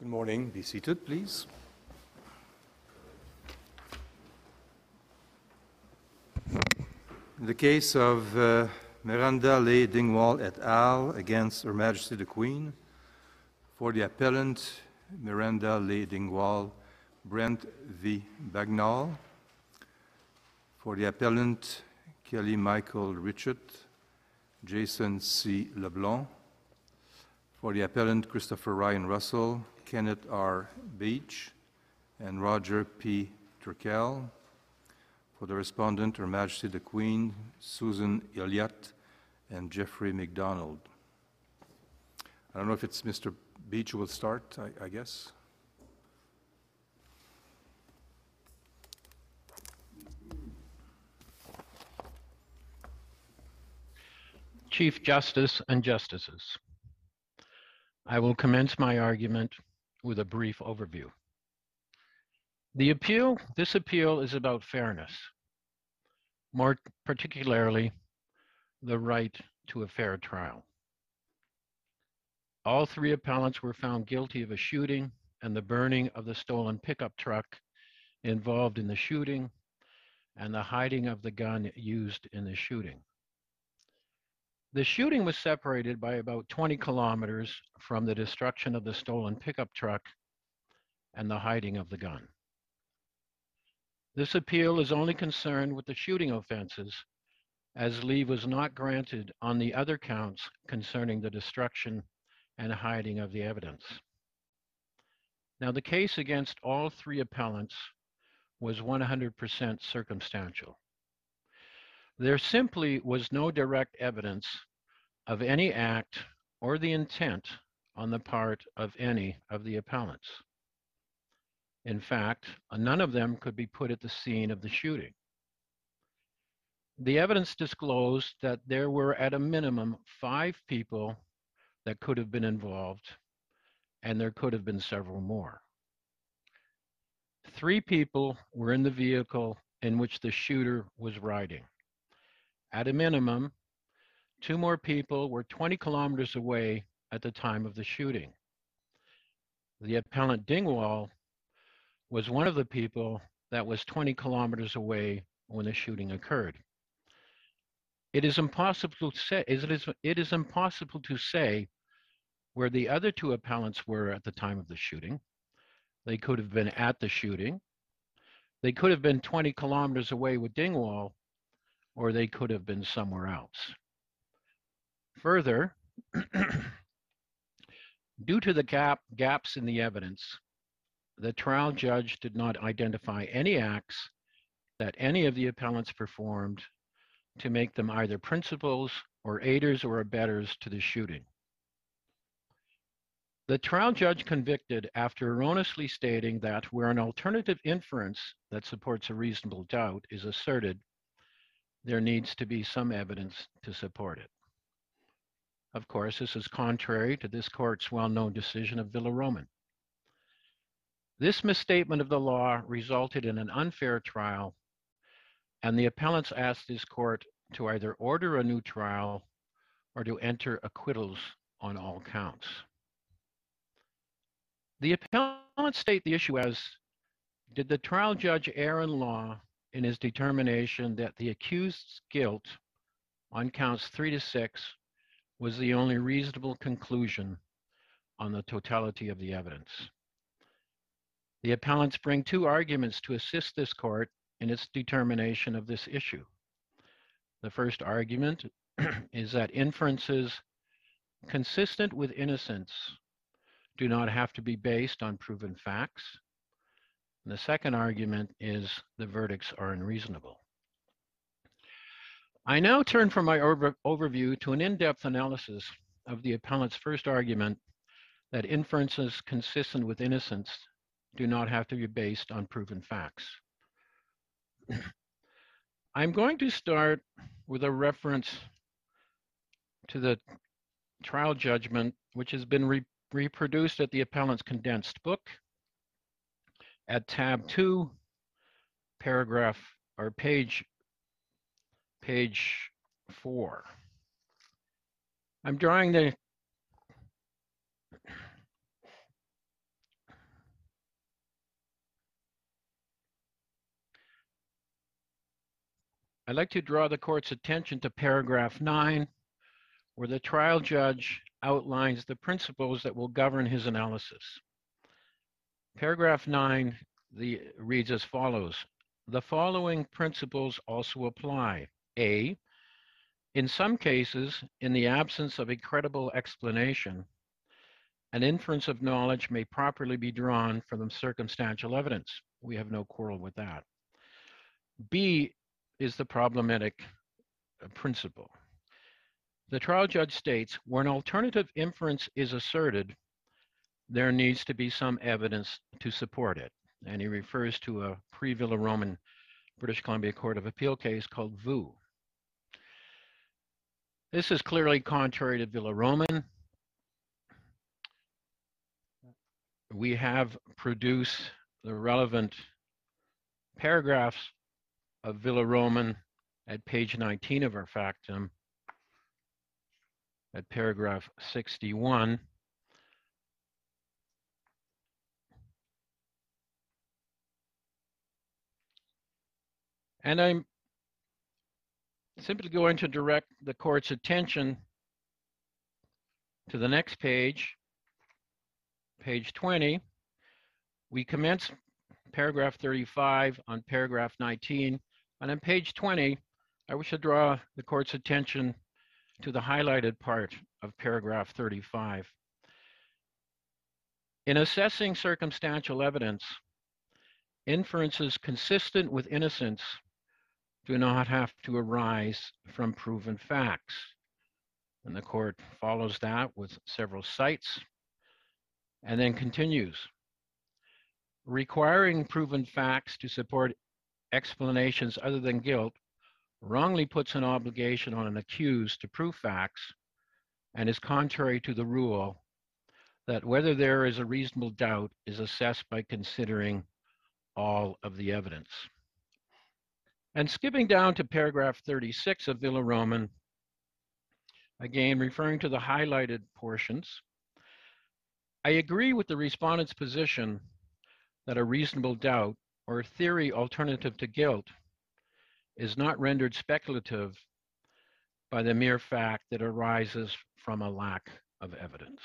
Good morning. Be seated, please. In the case of uh, Miranda Leigh Dingwall et al. against Her Majesty the Queen, for the appellant Miranda Leigh Dingwall, Brent V. Bagnall, for the appellant Kelly Michael Richard, Jason C. LeBlanc, for the appellant Christopher Ryan Russell, Kenneth R. Beach, and Roger P. Turkel. For the respondent, Her Majesty the Queen, Susan Elliott, and Jeffrey McDonald. I don't know if it's Mr. Beach who will start, I, I guess. Chief Justice and Justices. I will commence my argument with a brief overview. The appeal, this appeal is about fairness, more particularly the right to a fair trial. All three appellants were found guilty of a shooting and the burning of the stolen pickup truck involved in the shooting and the hiding of the gun used in the shooting. The shooting was separated by about 20 kilometers from the destruction of the stolen pickup truck and the hiding of the gun. This appeal is only concerned with the shooting offenses as leave was not granted on the other counts concerning the destruction and hiding of the evidence. Now, the case against all three appellants was 100% circumstantial. There simply was no direct evidence of any act or the intent on the part of any of the appellants. In fact, none of them could be put at the scene of the shooting. The evidence disclosed that there were at a minimum five people that could have been involved, and there could have been several more. Three people were in the vehicle in which the shooter was riding. At a minimum, two more people were 20 kilometers away at the time of the shooting. The appellant Dingwall was one of the people that was 20 kilometers away when the shooting occurred. It is impossible to say, it is, it is impossible to say where the other two appellants were at the time of the shooting. They could have been at the shooting. They could have been 20 kilometers away with Dingwall, or they could have been somewhere else. Further, due to the gap, gaps in the evidence, the trial judge did not identify any acts that any of the appellants performed to make them either principals or aiders or abettors to the shooting. The trial judge convicted after erroneously stating that where an alternative inference that supports a reasonable doubt is asserted, there needs to be some evidence to support it. Of course, this is contrary to this court's well-known decision of Villaroman. This misstatement of the law resulted in an unfair trial, and the appellants asked this court to either order a new trial or to enter acquittals on all counts. The appellants state the issue as, did the trial judge err in law in his determination that the accused's guilt on counts three to six was the only reasonable conclusion on the totality of the evidence? The appellants bring two arguments to assist this court in its determination of this issue. The first argument is that inferences consistent with innocence do not have to be based on proven facts. And the second argument is the verdicts are unreasonable. I now turn from my over overview to an in-depth analysis of the appellant's first argument that inferences consistent with innocence do not have to be based on proven facts. I'm going to start with a reference to the trial judgment, which has been re reproduced at the appellant's condensed book at tab two, paragraph or page, page four. I'm drawing the I'd like to draw the court's attention to paragraph nine, where the trial judge outlines the principles that will govern his analysis. Paragraph nine the, reads as follows. The following principles also apply. A, in some cases, in the absence of a credible explanation, an inference of knowledge may properly be drawn from circumstantial evidence. We have no quarrel with that. B is the problematic uh, principle. The trial judge states where an alternative inference is asserted, there needs to be some evidence to support it. And he refers to a pre Villaroman British Columbia Court of Appeal case called VU. This is clearly contrary to Villaroman. We have produced the relevant paragraphs of Villaroman at page 19 of our factum at paragraph 61. And I'm simply going to direct the court's attention to the next page, page 20. We commence paragraph 35 on paragraph 19. And on page 20, I wish to draw the court's attention to the highlighted part of paragraph 35. In assessing circumstantial evidence, inferences consistent with innocence do not have to arise from proven facts. And the court follows that with several cites and then continues. Requiring proven facts to support explanations other than guilt wrongly puts an obligation on an accused to prove facts and is contrary to the rule that whether there is a reasonable doubt is assessed by considering all of the evidence. And skipping down to paragraph 36 of Villaroman, again referring to the highlighted portions, I agree with the respondent's position that a reasonable doubt or a theory alternative to guilt is not rendered speculative by the mere fact that arises from a lack of evidence.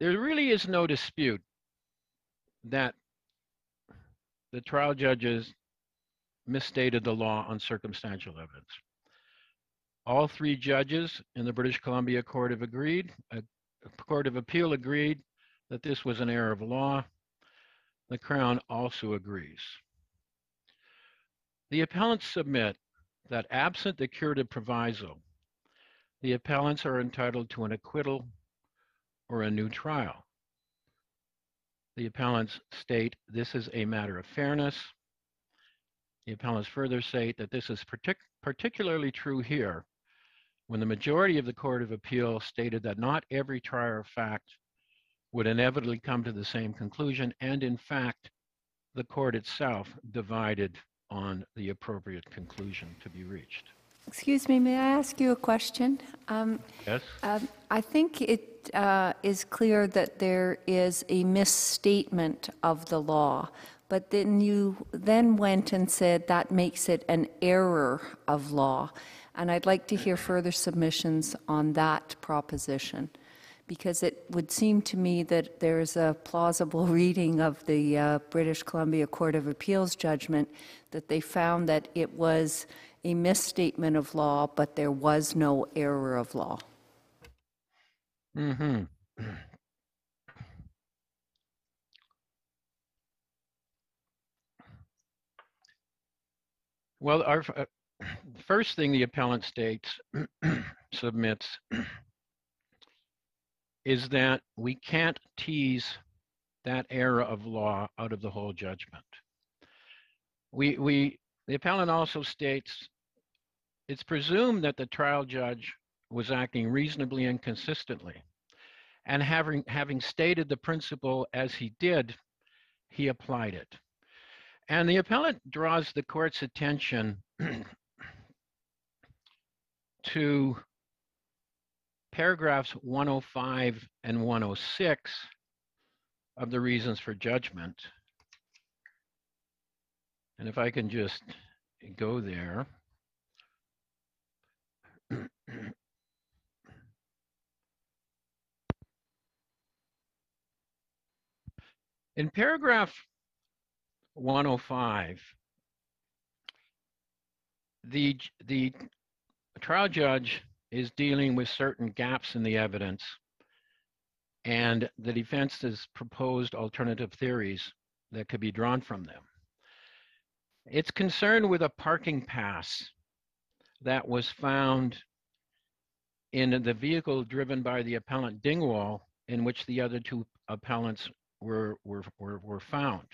There really is no dispute that the trial judges misstated the law on circumstantial evidence. All three judges in the British Columbia Court of agreed, a Court of Appeal agreed that this was an error of law. The Crown also agrees. The appellants submit that absent the curative proviso, the appellants are entitled to an acquittal or a new trial. The appellants state this is a matter of fairness. The appellants further state that this is partic particularly true here when the majority of the Court of Appeal stated that not every trier of fact would inevitably come to the same conclusion, and in fact, the court itself divided on the appropriate conclusion to be reached. Excuse me, may I ask you a question? Um, Yes? um, I think it uh, is clear that there is a misstatement of the law, but then you then went and said that makes it an error of law. And I'd like to hear further submissions on that proposition, because it would seem to me that there's a plausible reading of the uh, British Columbia Court of Appeals judgment that they found that it was a misstatement of law, but there was no error of law. Mm-hmm. Well, our uh, first thing the appellant states submits is that we can't tease that error of law out of the whole judgment. We we the appellant also states it's presumed that the trial judge was acting reasonably and consistently. And having, having stated the principle as he did, he applied it. And the appellant draws the court's attention to paragraphs 105 and 106 of the reasons for judgment. And if I can just go there. In paragraph 105, the, the trial judge is dealing with certain gaps in the evidence. And the defense has proposed alternative theories that could be drawn from them. It's concerned with a parking pass that was found in the vehicle driven by the appellant Dingwall, in which the other two appellants were, were, were, were found.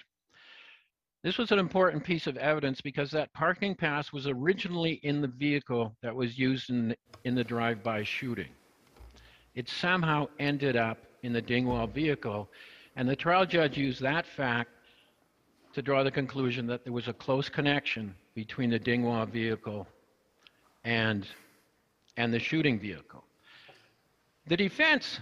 This was an important piece of evidence because that parking pass was originally in the vehicle that was used in, in the drive-by shooting. It somehow ended up in the Dingwall vehicle, and the trial judge used that fact to draw the conclusion that there was a close connection between the Dingwall vehicle and, and the shooting vehicle. The defense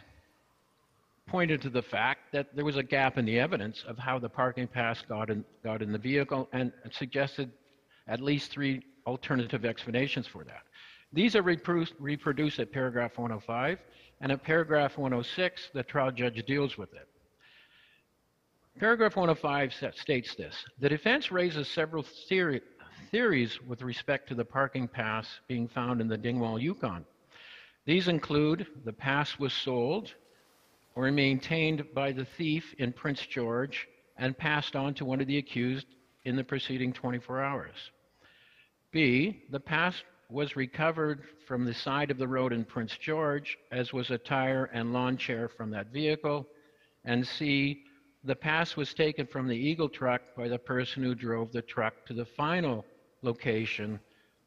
pointed to the fact that there was a gap in the evidence of how the parking pass got in, got in the vehicle and suggested at least three alternative explanations for that. These are repro- reproduced at paragraph 105, and at paragraph 106, the trial judge deals with it. Paragraph 105 states this The defense raises several theory, theories with respect to the parking pass being found in the Dingwall Yukon. These include the pass was sold or maintained by the thief in Prince George and passed on to one of the accused in the preceding 24 hours. B, the pass was recovered from the side of the road in Prince George, as was a tire and lawn chair from that vehicle. And C, the pass was taken from the Eagle truck by the person who drove the truck to the final location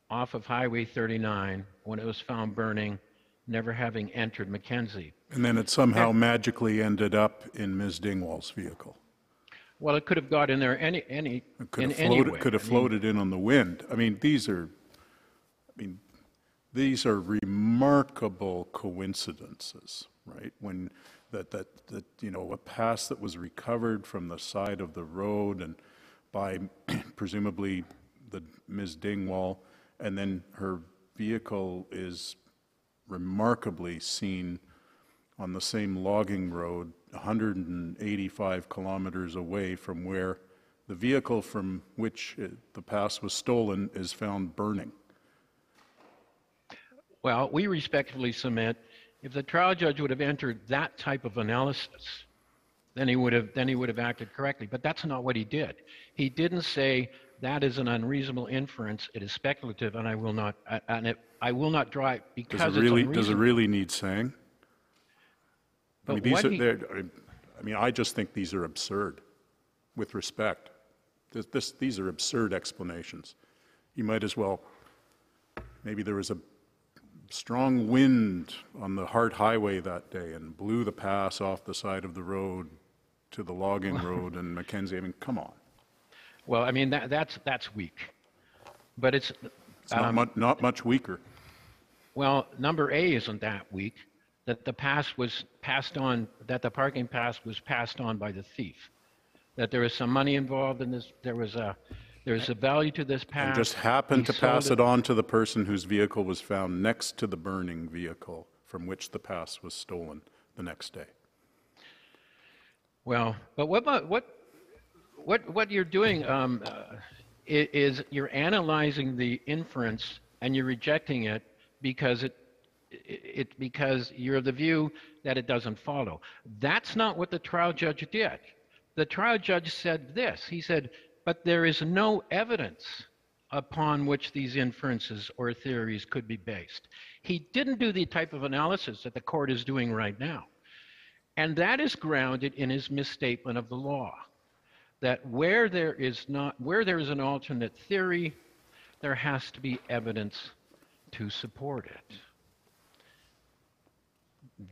off of Highway 39 when it was found burning, never having entered Mackenzie. And then it somehow magically ended up in Ms. Dingwall's vehicle. Well, it could have got in there any, any, It could in have any way. floated, could have I mean, floated in on the wind. I mean, these are, I mean, these are remarkable coincidences, right? When, that, that, that, you know, a pass that was recovered from the side of the road and by presumably the Ms. Dingwall, and then her vehicle is remarkably seen on the same logging road 185 kilometers away from where the vehicle from which it- the pass was stolen is found burning. Well, we respectfully submit, if the trial judge would have entered that type of analysis, then he would have, then he would have acted correctly. But that's not what he did. He didn't say that is an unreasonable inference, it is speculative, and I will not, I- and it, I will not draw it Does because it it's really, does it really need saying? I But mean, these are, he- I- I mean, I just think these are absurd, with respect. This- This, these are absurd explanations. You might as well, maybe there was a strong wind on the Hart Highway that day and blew the pass off the side of the road to the logging road and Mackenzie. I mean, come on. Well, I mean, that, that's, that's weak. But it's, It's not Um, much, not much weaker. Well, number A isn't that weak, that the pass was passed on, that the parking pass was passed on by the thief. That there was some money involved in this, there was a, there's a value to this pass. And just happened to pass it on to the person whose vehicle was found next to the burning vehicle from which the pass was stolen the next day. Well, but what about, what, what, what you're doing um, uh, is you're analyzing the inference and you're rejecting it because it, it- because you're of the view that it doesn't follow. That's not what the trial judge did. The trial judge said this. He said, but there is no evidence upon which these inferences or theories could be based. He didn't do the type of analysis that the court is doing right now. And that is grounded in his misstatement of the law. That where there is not, where there is an alternate theory, there has to be evidence to support it.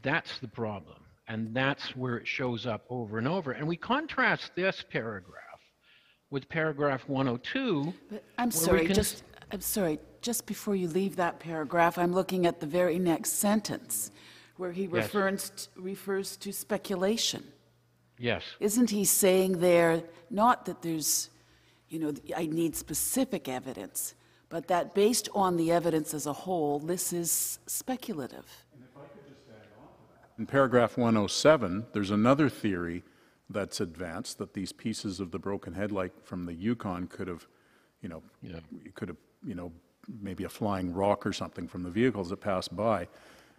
That's the problem. And that's where it shows up over and over. And we contrast this paragraph with paragraph 102. But I'm sorry, can- just, I'm sorry, just before you leave that paragraph, I'm looking at the very next sentence, where he refers, t- refers to speculation. Yes. Isn't he saying there, not that there's, you know, I need specific evidence, but that based on the evidence as a whole, this is speculative. In paragraph 107, there's another theory that's advanced, that these pieces of the broken headlight from the Yukon could have, you know, could have, you know, maybe a flying rock or something from the vehicles that passed by.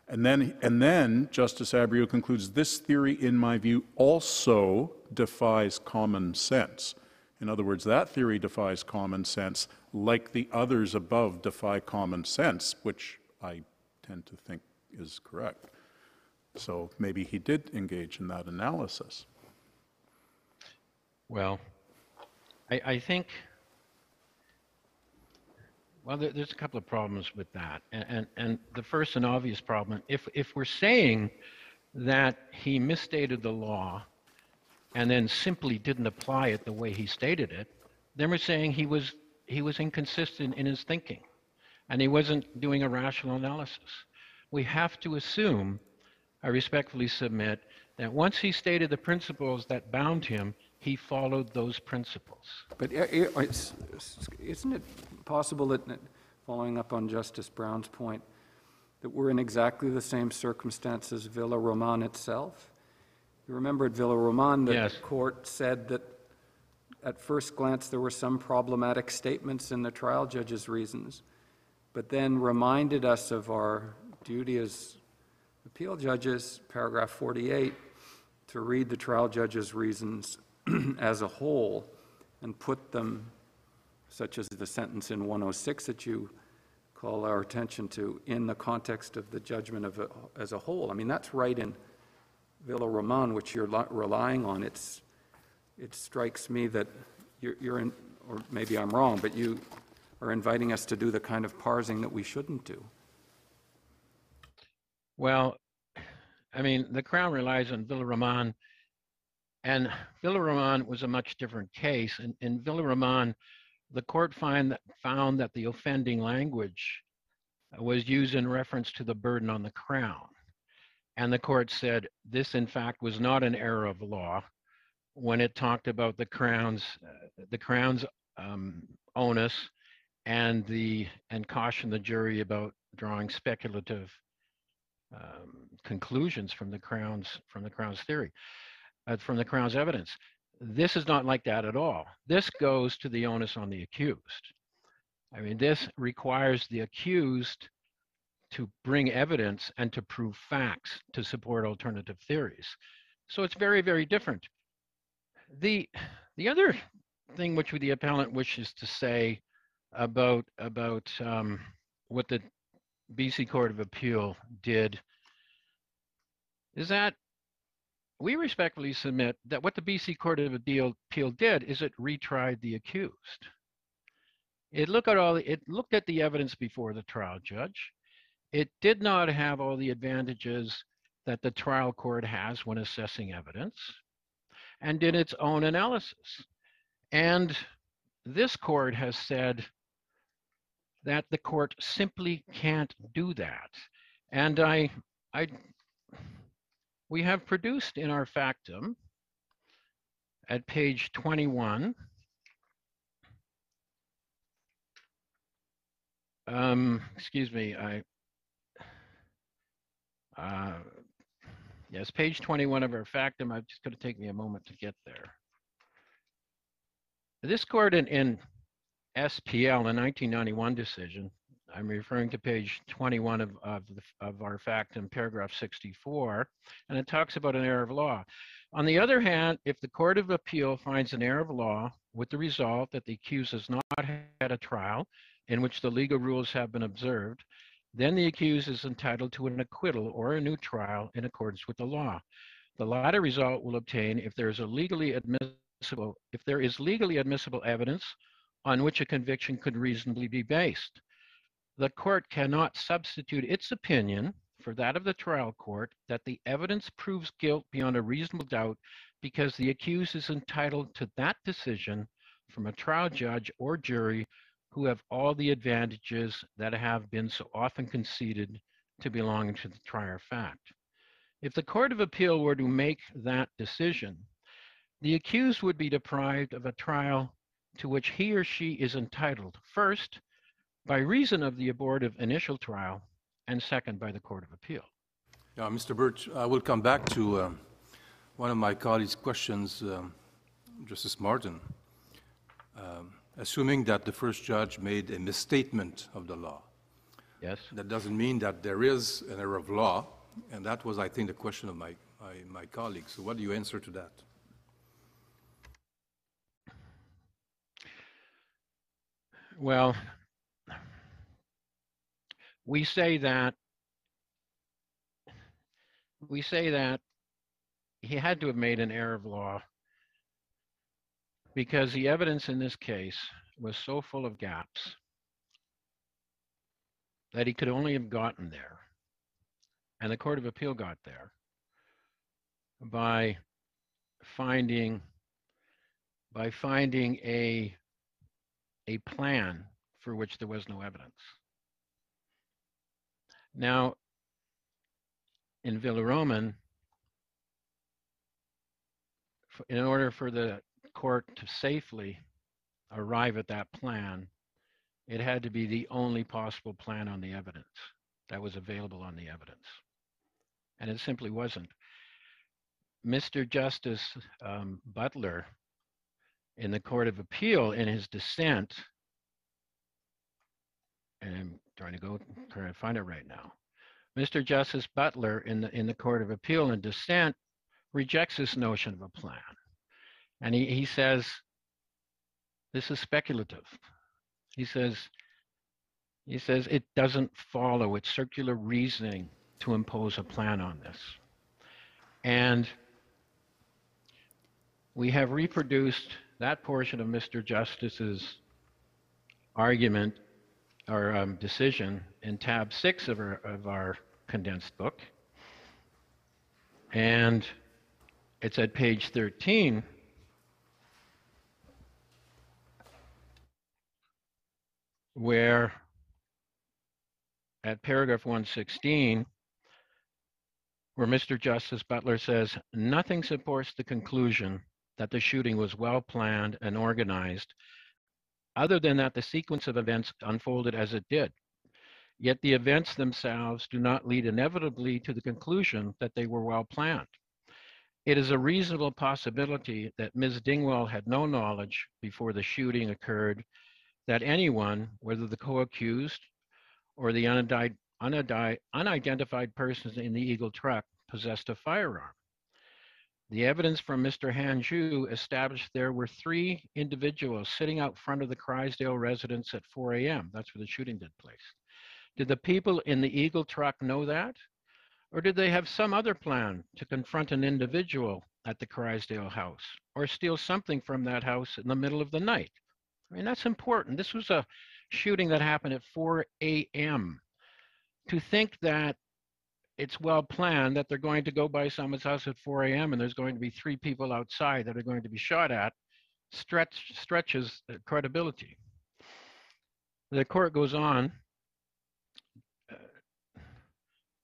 And then, and then Justice Abreu concludes, this theory, in my view, also defies common sense. In other words, that theory defies common sense, like the others above defy common sense, which I tend to think is correct. So maybe he did engage in that analysis. Well, I, I think, well, there, there's a couple of problems with that. And, and, and the first and obvious problem, if, if we're saying that he misstated the law and then simply didn't apply it the way he stated it, then we're saying he was, he was inconsistent in his thinking and he wasn't doing a rational analysis. We have to assume, I respectfully submit, that once he stated the principles that bound him, he followed those principles. But i- i- it's- isn't it possible that, following up on Justice Brown's point, that we're in exactly the same circumstance as Villaroman itself? You remember at Villaroman, that Yes. the court said that at first glance, there were some problematic statements in the trial judge's reasons, but then reminded us of our duty as appeal judges, paragraph 48, to read the trial judge's reasons as a whole and put them, such as the sentence in 106 that you call our attention to, in the context of the judgment of, a- as a whole. I mean, that's right in Villaroman, which you're li- relying on. It's, it strikes me that you're, you're in, or maybe I'm wrong, but you are inviting us to do the kind of parsing that we shouldn't do. Well, I mean, the Crown relies on Villaroman, and Villaroman was a much different case. In, in Villaroman, the court find found that the offending language was used in reference to the burden on the Crown. And the court said this, in fact, was not an error of law when it talked about the Crown's, uh, the Crown's um, onus and the, and cautioned the jury about drawing speculative um, conclusions from the Crown's from the Crown's theory, uh, from the Crown's evidence. This is not like that at all. This goes to the onus on the accused. I mean, this requires the accused to bring evidence and to prove facts to support alternative theories. So it's very, very different. The the other thing which the appellant wishes to say about about um, what the BC Court of Appeal did is that we respectfully submit that what the BC Court of Appeal did is it retried the accused. It looked at all it looked at the evidence before the trial judge. It did not have all the advantages that the trial court has when assessing evidence and did its own analysis. And this court has said that the court simply can't do that. And I, I, we have produced in our factum at page 21, um, excuse me, I, uh, yes, page 21 of our factum. I'm just going to take me a moment to get there. This court in, in SPL, a 1991 decision, I'm referring to page 21 of, of, the, of our factum, paragraph 64, and it talks about an error of law. On the other hand, if the Court of Appeal finds an error of law with the result that the accused has not had a trial in which the legal rules have been observed, then the accused is entitled to an acquittal or a new trial in accordance with the law. The latter result will obtain if there is a legally admissible, if there is legally admissible evidence on which a conviction could reasonably be based. The court cannot substitute its opinion for that of the trial court that the evidence proves guilt beyond a reasonable doubt because the accused is entitled to that decision from a trial judge or jury who have all the advantages that have been so often conceded to belong to the trier fact. If the Court of Appeal were to make that decision, the accused would be deprived of a trial to which he or she is entitled, first, by reason of the abortive initial trial, and second, by the Court of Appeal. Yeah, Mr. Birch, I will come back to um, one of my colleagues' questions, um, Justice Martin. Um, Assuming that the first judge made a misstatement of the law, Yes? that doesn't mean that there is an error of law, and that was, I think, the question of my, my, my colleague. So what do you answer to that? Well, we say that we say that he had to have made an error of law because the evidence in this case was so full of gaps that he could only have gotten there and the court of appeal got there by finding by finding a a plan for which there was no evidence. Now, in Villaroman, f- in order for the court to safely arrive at that plan, it had to be the only possible plan on the evidence that was available on the evidence. And it simply wasn't. Mr. Justice um, Butler in the Court of Appeal in his dissent, and trying to go trying to find it right now. Mr. Justice Butler in the in the Court of Appeal in dissent rejects this notion of a plan. And he, he says this is speculative. He says he says it doesn't follow it's circular reasoning to impose a plan on this. And we have reproduced that portion of Mr. Justice's argument or um, decision in tab six of our, of our condensed book. And it's at page 13. Where at paragraph 116, where Mr. Justice Butler says, nothing supports the conclusion that the shooting was well planned and organized, other than that the sequence of events unfolded as it did. Yet the events themselves do not lead inevitably to the conclusion that they were well planned. It is a reasonable possibility that Ms. Dingwall had no knowledge before the shooting occurred that anyone, whether the co-accused or the unidentified persons in the Eagle truck, possessed a firearm. The evidence from Mr. Hanju established there were three individuals sitting out front of the Crysdale residence at 4 a.m. That's where the shooting did place. Did the people in the Eagle truck know that? Or did they have some other plan to confront an individual at the Crysdale house or steal something from that house in the middle of the night? I mean, that's important. This was a shooting that happened at 4 a.m. To think that it's well planned that they're going to go by someone's house at 4 a.m. and there's going to be three people outside that are going to be shot at stretch, stretches credibility. The court goes on.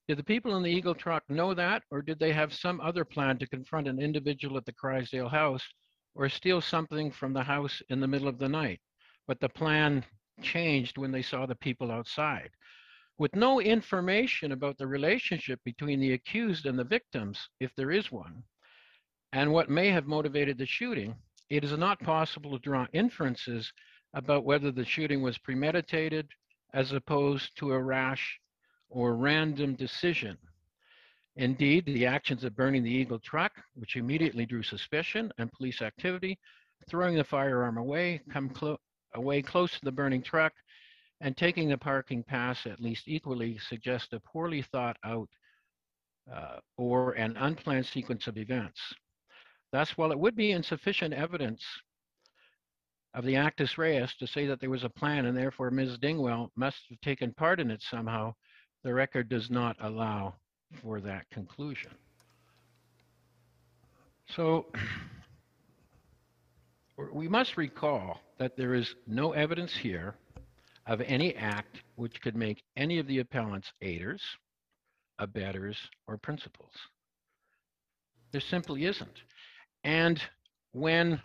Did the people in the Eagle truck know that, or did they have some other plan to confront an individual at the Crysdale house or steal something from the house in the middle of the night? But the plan changed when they saw the people outside with no information about the relationship between the accused and the victims, if there is one, and what may have motivated the shooting, it is not possible to draw inferences about whether the shooting was premeditated as opposed to a rash or random decision. Indeed, the actions of burning the Eagle truck, which immediately drew suspicion and police activity, throwing the firearm away, come clo- away close to the burning truck, and taking the parking pass at least equally suggests a poorly thought out uh, or an unplanned sequence of events. Thus, while it would be insufficient evidence of the actus reus to say that there was a plan and therefore Ms. Dingwall must have taken part in it somehow, the record does not allow for that conclusion. So we must recall that there is no evidence here of any act which could make any of the appellants aiders, abettors, or principals. There simply isn't. And when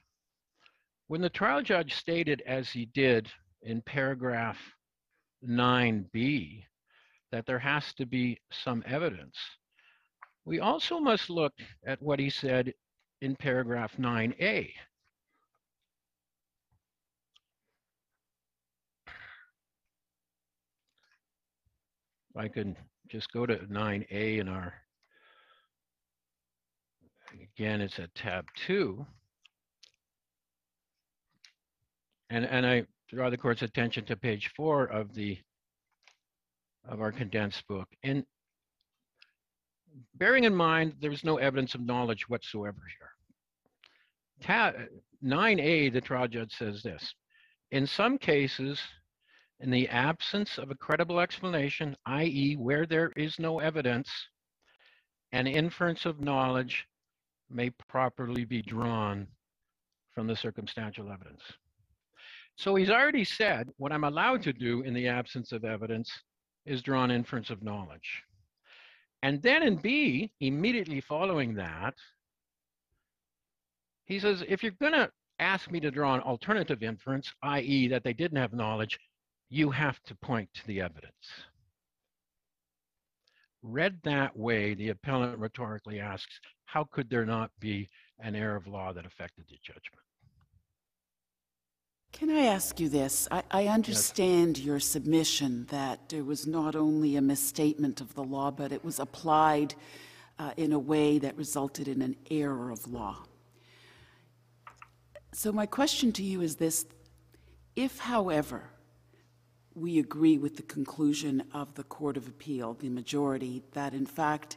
When the trial judge stated, as he did in paragraph 9B, that there has to be some evidence, we also must look at what he said in paragraph 9A. I can just go to 9A in our, again, it's at tab two. And, and I draw the court's attention to page four of the, of our condensed book. And bearing in mind, there's no evidence of knowledge whatsoever here. Tab, 9A, the trial judge says this, in some cases, in the absence of a credible explanation, i.e. where there is no evidence, an inference of knowledge may properly be drawn from the circumstantial evidence. So he's already said what I'm allowed to do in the absence of evidence is draw an inference of knowledge. And then in B, immediately following that, he says, if you're going to ask me to draw an alternative inference, i.e. that they didn't have knowledge, you have to point to the evidence. Read that way, the appellant rhetorically asks, how could there not be an error of law that affected the judgment? Can I ask you this? I, I understand your submission that there was not only a misstatement of the law, but it was applied uh, in a way that resulted in an error of law. So my question to you is this, if however, we agree with the conclusion of the Court of Appeal, the majority, that in fact,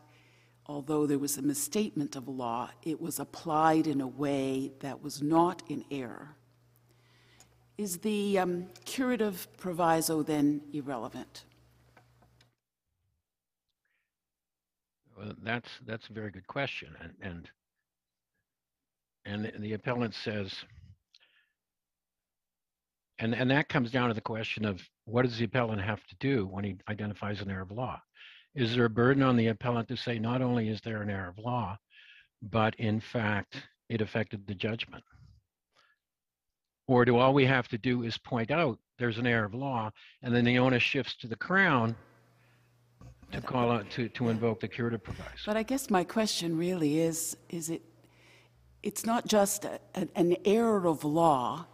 although there was a misstatement of law, it was applied in a way that was not in error, is the um, curative proviso then irrelevant? Well, that's, that's a very good question. And, and, and the- appellant says, and, and that comes down to the question of what does the appellant have to do when he identifies an error of law? Is there a burden on the appellant to say not only is there an error of law, but in fact, it affected the judgment? Or do all we have to do is point out there's an error of law and then the onus shifts to the crown to call out, to, to invoke the curative proviso? But I guess my question really is, is it, it's not just a- an, an error of law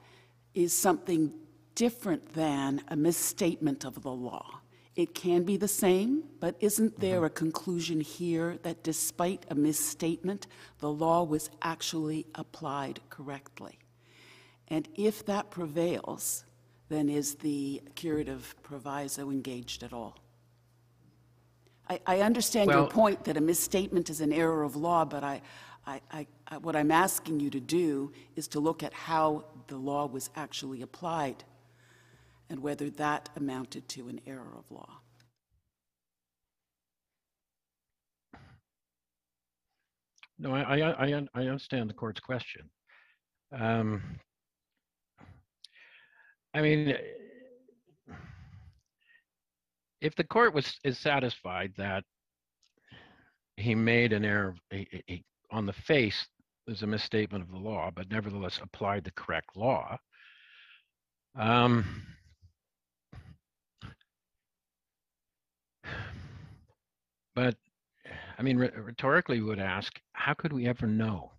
is something different than a misstatement of the law. It can be the same, but isn't mm-hmm. there a conclusion here that despite a misstatement, the law was actually applied correctly? And if that prevails, then is the curative proviso engaged at all? I, I understand your point that a misstatement is an error of law, but I, I, I, I- what I'm asking you to do is to look at how the law was actually applied and whether that amounted to an error of law. No, I, I, I, I understand the court's question. Um, I mean, if the court was, is satisfied that he made an error, a- a- on the face, there's a misstatement of the law, but nevertheless applied the correct law, um, but I mean, rhe- rhetorically, we would ask, how could we ever know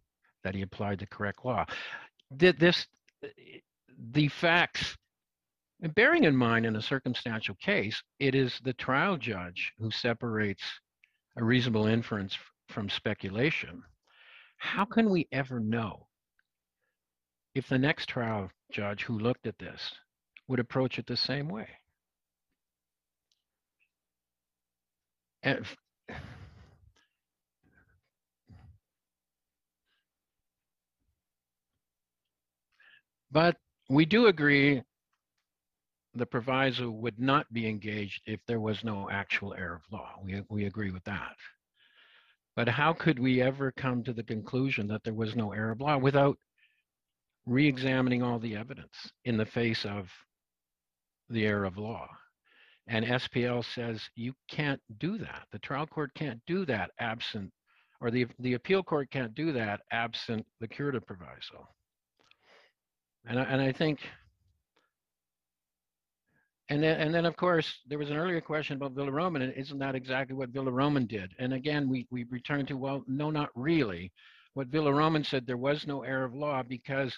that he applied the correct law? Did this, the facts, and bearing in mind in a circumstantial case, it is the trial judge who separates a reasonable inference from speculation. How can we ever know if the next trial judge who looked at this would approach it the same way? But we do agree the proviso would not be engaged if there was no actual error of law. We, we agree with that. But how could we ever come to the conclusion that there was no error of law without re-examining all the evidence in the face of the error of law? And SPL says you can't do that. The trial court can't do that absent, or the, the appeal court can't do that absent the curative proviso. And I, and I think, and then, and then of course, there was an earlier question about Villaroman, and isn't that exactly what Villaroman did? And again, we, we return to, well, no, not really. What Villaroman said, there was no error of law because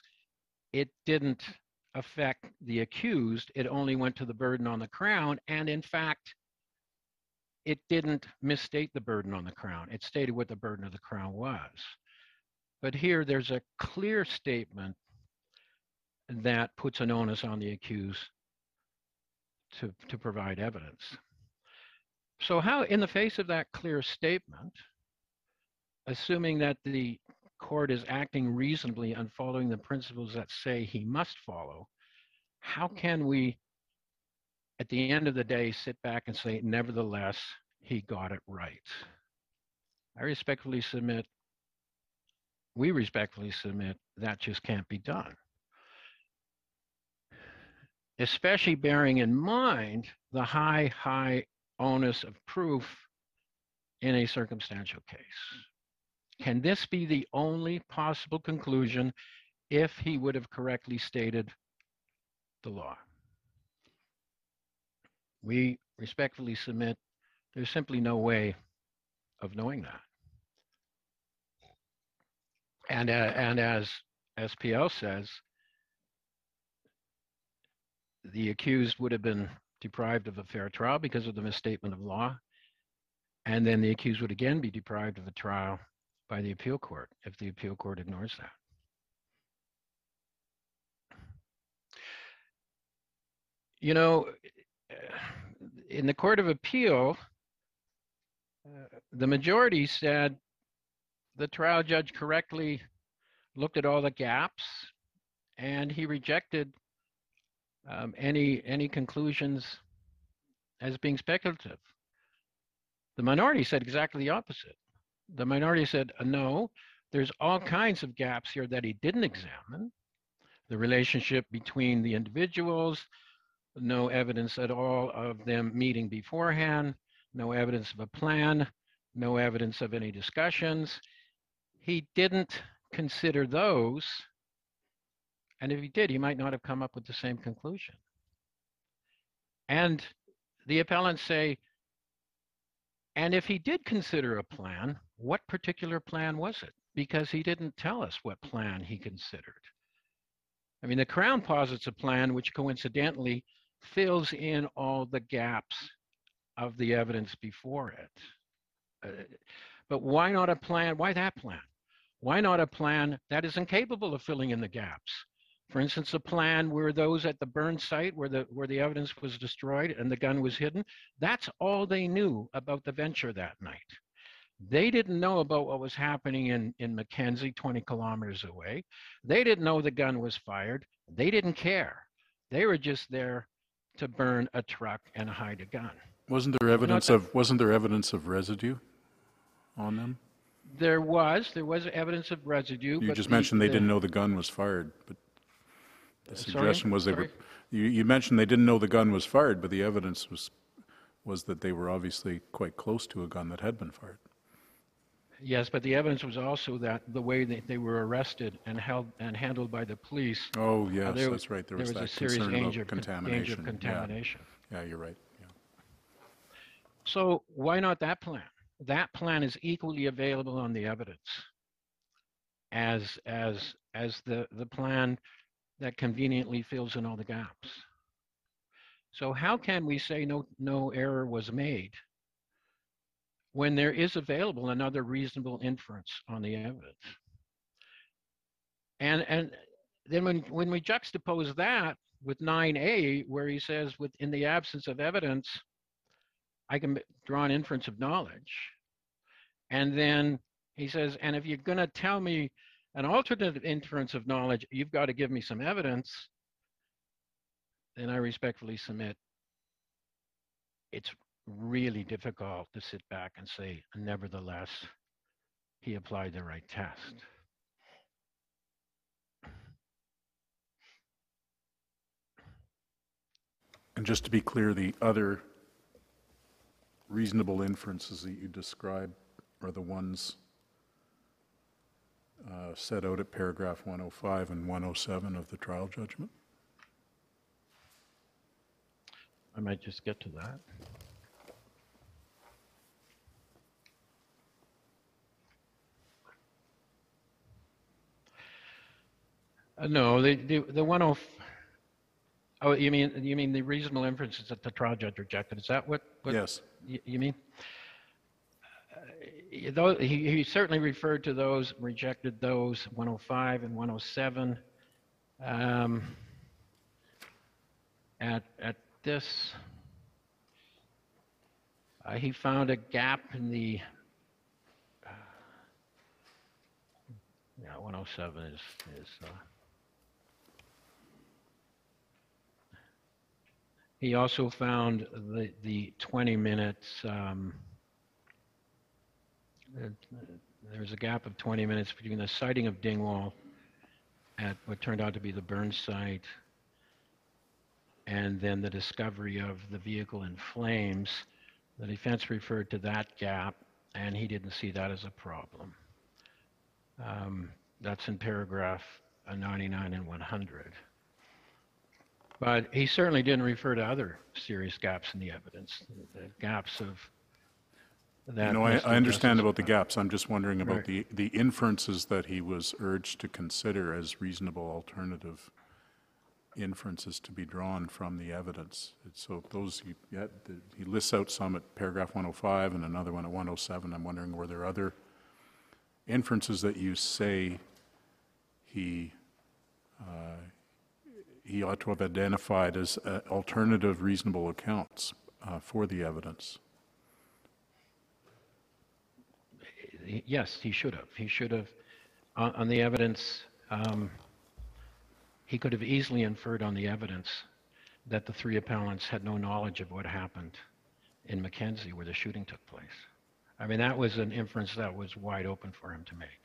it didn't affect the accused. It only went to the burden on the crown. And in fact, it didn't misstate the burden on the crown. It stated what the burden of the crown was. But here, there's a clear statement that puts an onus on the accused to, to provide evidence. So how, in the face of that clear statement, assuming that the court is acting reasonably and following the principles that say he must follow, how can we, at the end of the day, sit back and say, nevertheless, he got it right? I respectfully submit, we respectfully submit, that just can't be done. Especially bearing in mind the high, high onus of proof in a circumstantial case. Can this be the only possible conclusion if he would have correctly stated the law? We respectfully submit there's simply no way of knowing that. And, uh, and as SPL says, the accused would have been deprived of a fair trial because of the misstatement of law. And then the accused would again be deprived of a trial by the appeal court if the appeal court ignores that. You know, in the Court of Appeal, uh, the majority said the trial judge correctly looked at all the gaps and he rejected um, any any conclusions as being speculative. The minority said exactly the opposite. The minority said, uh, no, there's all kinds of gaps here that he didn't examine. The relationship between the individuals, no evidence at all of them meeting beforehand, no evidence of a plan, no evidence of any discussions. He didn't consider those. And if he did, he might not have come up with the same conclusion. And the appellants say, and if he did consider a plan, what particular plan was it? Because he didn't tell us what plan he considered. I mean, the Crown posits a plan which coincidentally fills in all the gaps of the evidence before it. Uh, but why not a plan? Why that plan? Why not a plan that is incapable of filling in the gaps? For instance, a plan where those at the burn site where the where the evidence was destroyed and the gun was hidden, that's all they knew about the venture that night. They didn't know about what was happening in, in Mackenzie, 20 kilometers away. They didn't know the gun was fired. They didn't care. They were just there to burn a truck and hide a gun. Wasn't there evidence of, wasn't there evidence of residue on them? There was, there was evidence of residue. You just the- mentioned they the- didn't know the gun was fired, but the Sorry? suggestion was they were, you, you mentioned they didn't know the gun was fired, but the evidence was, was that they were obviously quite close to a gun that had been fired. Yes, but the evidence was also that the way that they were arrested and held and handled by the police. Oh, uh, yes, there- that's right, there There was was a serious danger of con- danger contamination. yeah. Yeah, you're right, yeah. So why not that plan? That plan is equally available on the evidence as as as the the plan that conveniently fills in all the gaps. So how can we say no no error was made when there is available another reasonable inference on the evidence? And and then when when we juxtapose that with 9A where he says with in the absence of evidence I can draw an inference of knowledge. And then he says, and if you're going to tell me an alternative inference of knowledge, you've got to give me some evidence. Then I respectfully submit it's really difficult to sit back and say, nevertheless, he applied the right test. And just to be clear, the other reasonable inferences that you describe are the ones uh, set out at paragraph 105 and 107 of the trial judgment? I might just get to that. Uh, no, the, the, the one oh, oh, you mean, you mean the reasonable inferences that the trial judge rejected? Is that what? what Yes. y- You mean? Uh, Though, he, he certainly referred to those, rejected those, 105 and 107. Um, At, at this, uh, he found a gap in the, uh, yeah, 107 is, is, uh, he also found the, the 20 minutes, um, uh, there's a gap of 20 minutes between the sighting of Dingwall at what turned out to be the burn site and then the discovery of the vehicle in flames. The defense referred to that gap, and he didn't see that as a problem. Um, That's in paragraph uh, 99 and 100. But he certainly didn't refer to other serious gaps in the evidence, the gaps of that. No, I, I understand about the gaps. I'm just wondering about the, the inferences that he was urged to consider as reasonable alternative inferences to be drawn from the evidence. So those, he, yeah, the- he lists out some at paragraph 105 and another one at 107. I'm wondering, were there other inferences that you say he, uh, he ought to have identified as uh, alternative reasonable accounts uh, for the evidence? Yes, he should have. He should have, on, on the evidence, um, he could have easily inferred on the evidence that the three appellants had no knowledge of what happened in Mackenzie where the shooting took place. I mean, that was an inference that was wide open for him to make.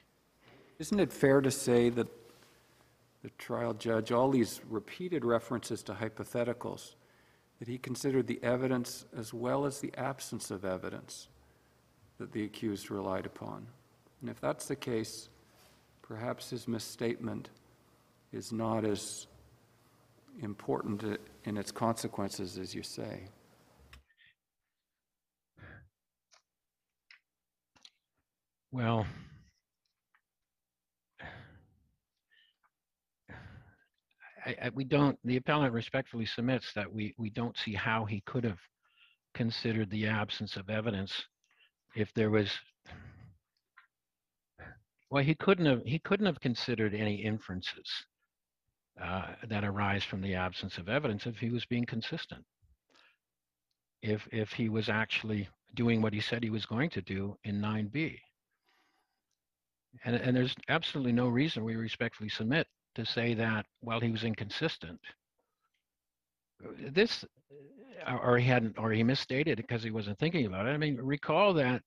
Isn't it fair to say that the trial judge, all these repeated references to hypotheticals, that he considered the evidence as well as the absence of evidence that the accused relied upon? And if that's the case, perhaps his misstatement is not as important in its consequences as you say. Well, I, I, we don't, the appellant respectfully submits that we, we don't see how he could have considered the absence of evidence if there was, well, he couldn't have, he couldn't have considered any inferences uh, that arise from the absence of evidence if he was being consistent. If, if he was actually doing what he said he was going to do in 9B. And, and there's absolutely no reason we respectfully submit to say that while he was inconsistent, this, or- or he hadn't, or he misstated it because he wasn't thinking about it. I mean, recall that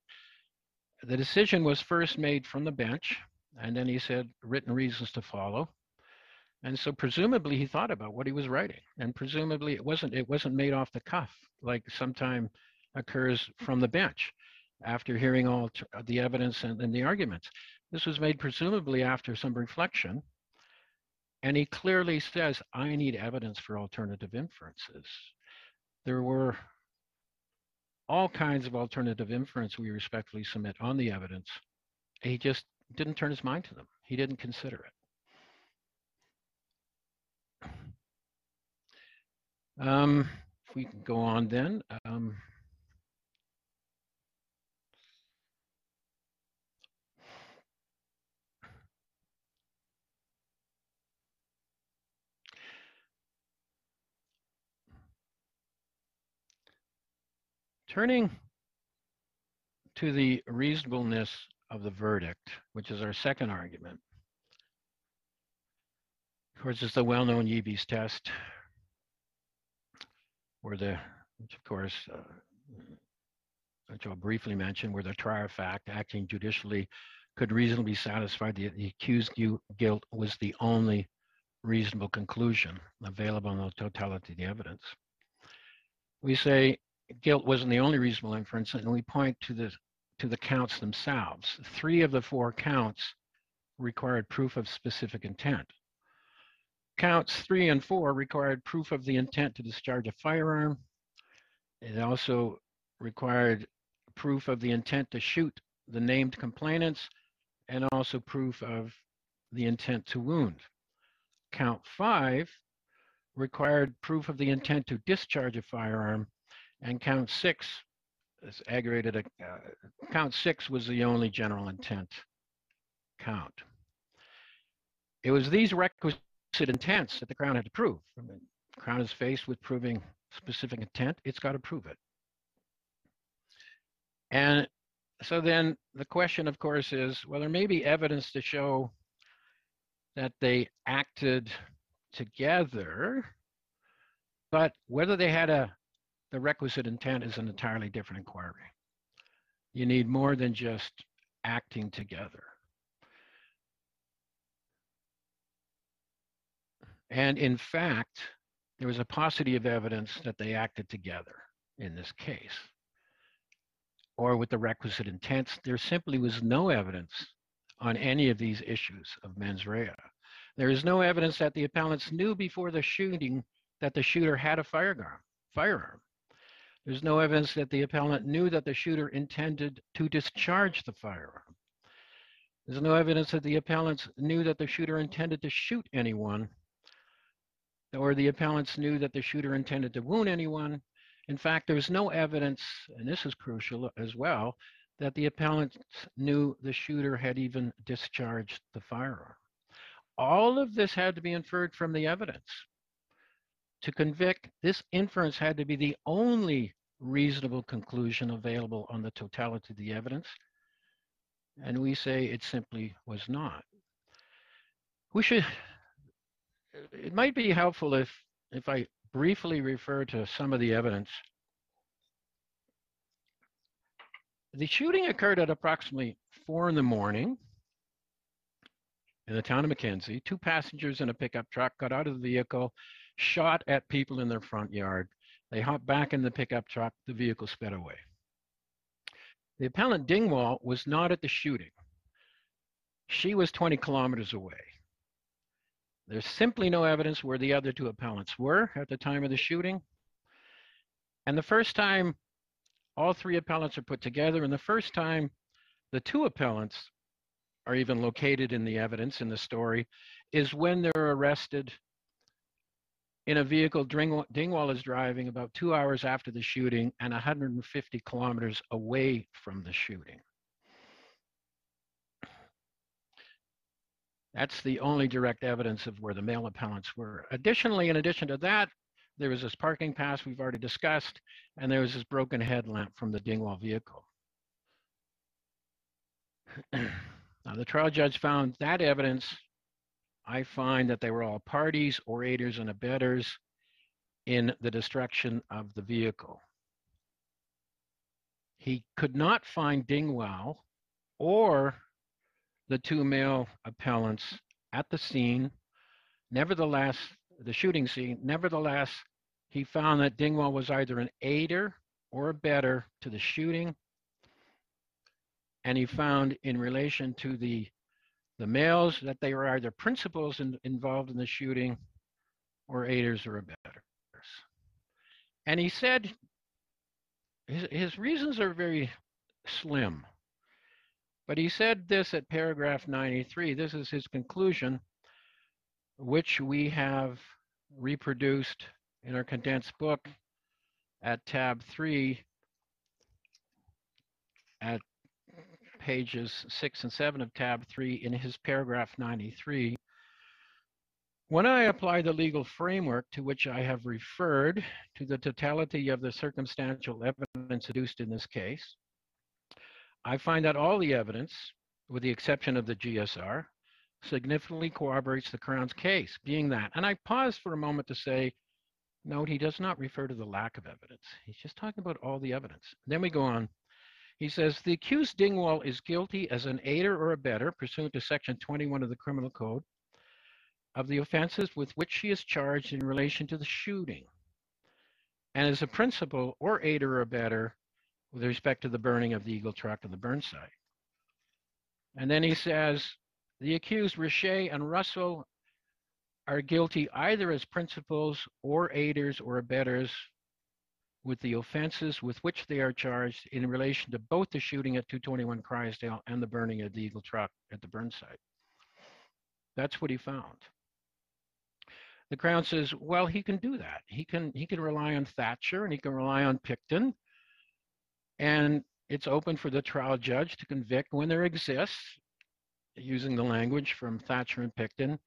the decision was first made from the bench, and then he said written reasons to follow. And so presumably he thought about what he was writing, and presumably it wasn't it wasn't made off the cuff like sometime occurs from the bench after hearing all the evidence and, and the arguments. This was made presumably after some reflection. And he clearly says, I need evidence for alternative inferences. There were all kinds of alternative inference we respectfully submit on the evidence. He just didn't turn his mind to them. He didn't consider it. Um, if we can go on then. Um, Turning to the reasonableness of the verdict, which is our second argument. Of course, it's the well-known Yebes test, where the, which of course, uh, which I'll briefly mention, where the trier of fact acting judicially could reasonably satisfy the, the accused gu- guilt was the only reasonable conclusion available on the totality of the evidence. We say guilt wasn't the only reasonable inference, and we point to the to the counts themselves. Three of the four counts required proof of specific intent. Counts three and four required proof of the intent to discharge a firearm. It also required proof of the intent to shoot the named complainants and also proof of the intent to wound. Count five required proof of the intent to discharge a firearm, and count six is aggravated. Uh, count six was the only general intent count. It was these requisite intents that the Crown had to prove. I mean, the Crown is faced with proving specific intent, it's got to prove it. And so then the question, of course, is well, there may be evidence to show that they acted together, but whether they had a the requisite intent is an entirely different inquiry. You need more than just acting together. And in fact, there was a paucity of evidence that they acted together in this case or with the requisite intents. There simply was no evidence on any of these issues of mens rea. There is no evidence that the appellants knew before the shooting that the shooter had a firearm. firearm. There's no evidence that the appellant knew that the shooter intended to discharge the firearm. There's no evidence that the appellants knew that the shooter intended to shoot anyone, or the appellants knew that the shooter intended to wound anyone. In fact, there's no evidence, and this is crucial as well, that the appellants knew the shooter had even discharged the firearm. All of this had to be inferred from the evidence. To convict, this inference had to be the only reasonable conclusion available on the totality of the evidence. And we say it simply was not. We should, it might be helpful if, if I briefly refer to some of the evidence. The shooting occurred at approximately four in the morning in the town of Mackenzie. Two passengers in a pickup truck got out of the vehicle, shot at people in their front yard. They hopped back in the pickup truck. The vehicle sped away. The appellant Dingwall was not at the shooting. She was 20 kilometers away. There's simply no evidence where the other two appellants were at the time of the shooting. And the first time all three appellants are put together, and the first time the two appellants are even located in the evidence in the story is when they're arrested in a vehicle Dingwall is driving about two hours after the shooting and 150 kilometers away from the shooting. That's the only direct evidence of where the male appellants were. Additionally, in addition to that, there was this parking pass we've already discussed, and there was this broken headlamp from the Dingwall vehicle. now, the trial judge found that evidence. I find that they were all parties or aiders and abettors in the destruction of the vehicle. He could not find Dingwall or the two male appellants at the scene. Nevertheless, the shooting scene. Nevertheless, he found that Dingwall was either an aider or abettor to the shooting. And he found in relation to the, the males that they were either principals in, involved in the shooting or aiders or abettors. And he said his, his reasons are very slim. But he said this at paragraph 93. This is his conclusion which we have reproduced in our condensed book at tab three at pages six and seven of tab three in his paragraph 93. When I apply the legal framework to which I have referred to the totality of the circumstantial evidence adduced in this case, I find that all the evidence, with the exception of the GSR, significantly corroborates the Crown's case, being that. And I pause for a moment to say, note, he does not refer to the lack of evidence. He's just talking about all the evidence. Then we go on. He says, the accused Dingwall is guilty as an aider or abettor pursuant to section 21 of the criminal code of the offenses with which she is charged in relation to the shooting and as a principal or aider or abettor with respect to the burning of the Eagle truck and the burn site. And then he says, The accused Richer and Russell are guilty either as principals or aiders or abettors with the offenses with which they are charged in relation to both the shooting at 221 Crysdale and the burning of the Eagle truck at the burn site. That's what he found. The Crown says, well, he can do that. He can he can rely on Thatcher and he can rely on Pickton. And it's open for the trial judge to convict when there exists, using the language from Thatcher and Pickton,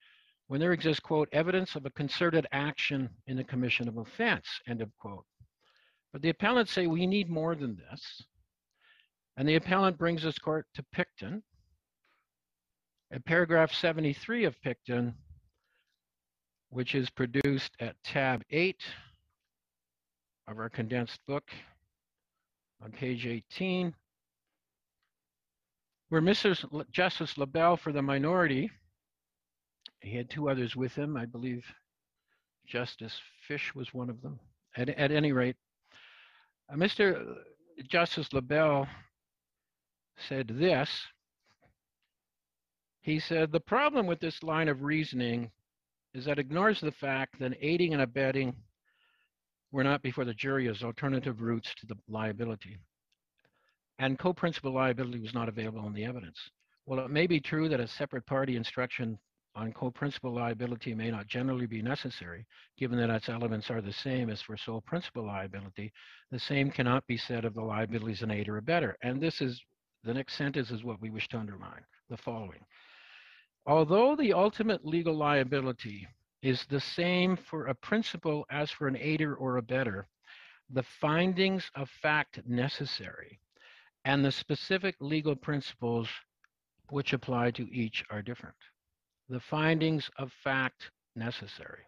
when there exists, quote, evidence of a concerted action in the commission of offense, end of quote. But the appellants say we need more than this. And the appellant brings this court to Pickton. At paragraph 73 of Pickton, which is produced at tab 8 of our condensed book on page 18, where Mr. L- Justice LeBel for the minority, he had two others with him, I believe Justice Fish was one of them. At, at any rate, uh, Mr. Justice LeBel said this. He said, the problem with this line of reasoning is that ignores the fact that aiding and abetting were not before the jury as alternative routes to the liability. And co-principal liability was not available in the evidence. Well, it may be true that a separate party instruction on co-principal liability may not generally be necessary, given that its elements are the same as for sole principal liability. The same cannot be said of the liabilities in aid or abettor. And this is, the next sentence is what we wish to underline, the following. Although the ultimate legal liability is the same for a principal as for an aider or abettor, the findings of fact necessary and the specific legal principles which apply to each are different. The findings of fact necessary.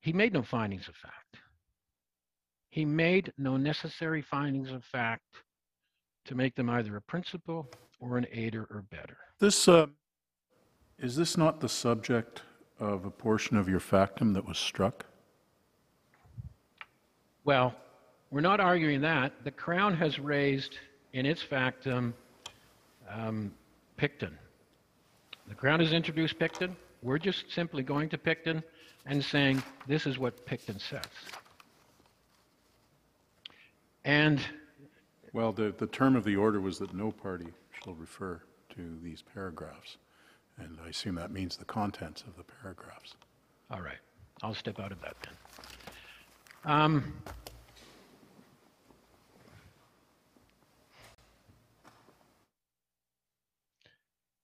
He made no findings of fact. He made no necessary findings of fact to make them either a principal or an aider or better. This, uh, is this not the subject of a portion of your factum that was struck? Well, we're not arguing that. The Crown has raised in its factum um, Pickton. The Crown has introduced Pickton. We're just simply going to Pickton and saying this is what Pickton says. And Well, the, the term of the order was that no party shall refer to these paragraphs. And I assume that means the contents of the paragraphs. All right, I'll step out of that then. Um,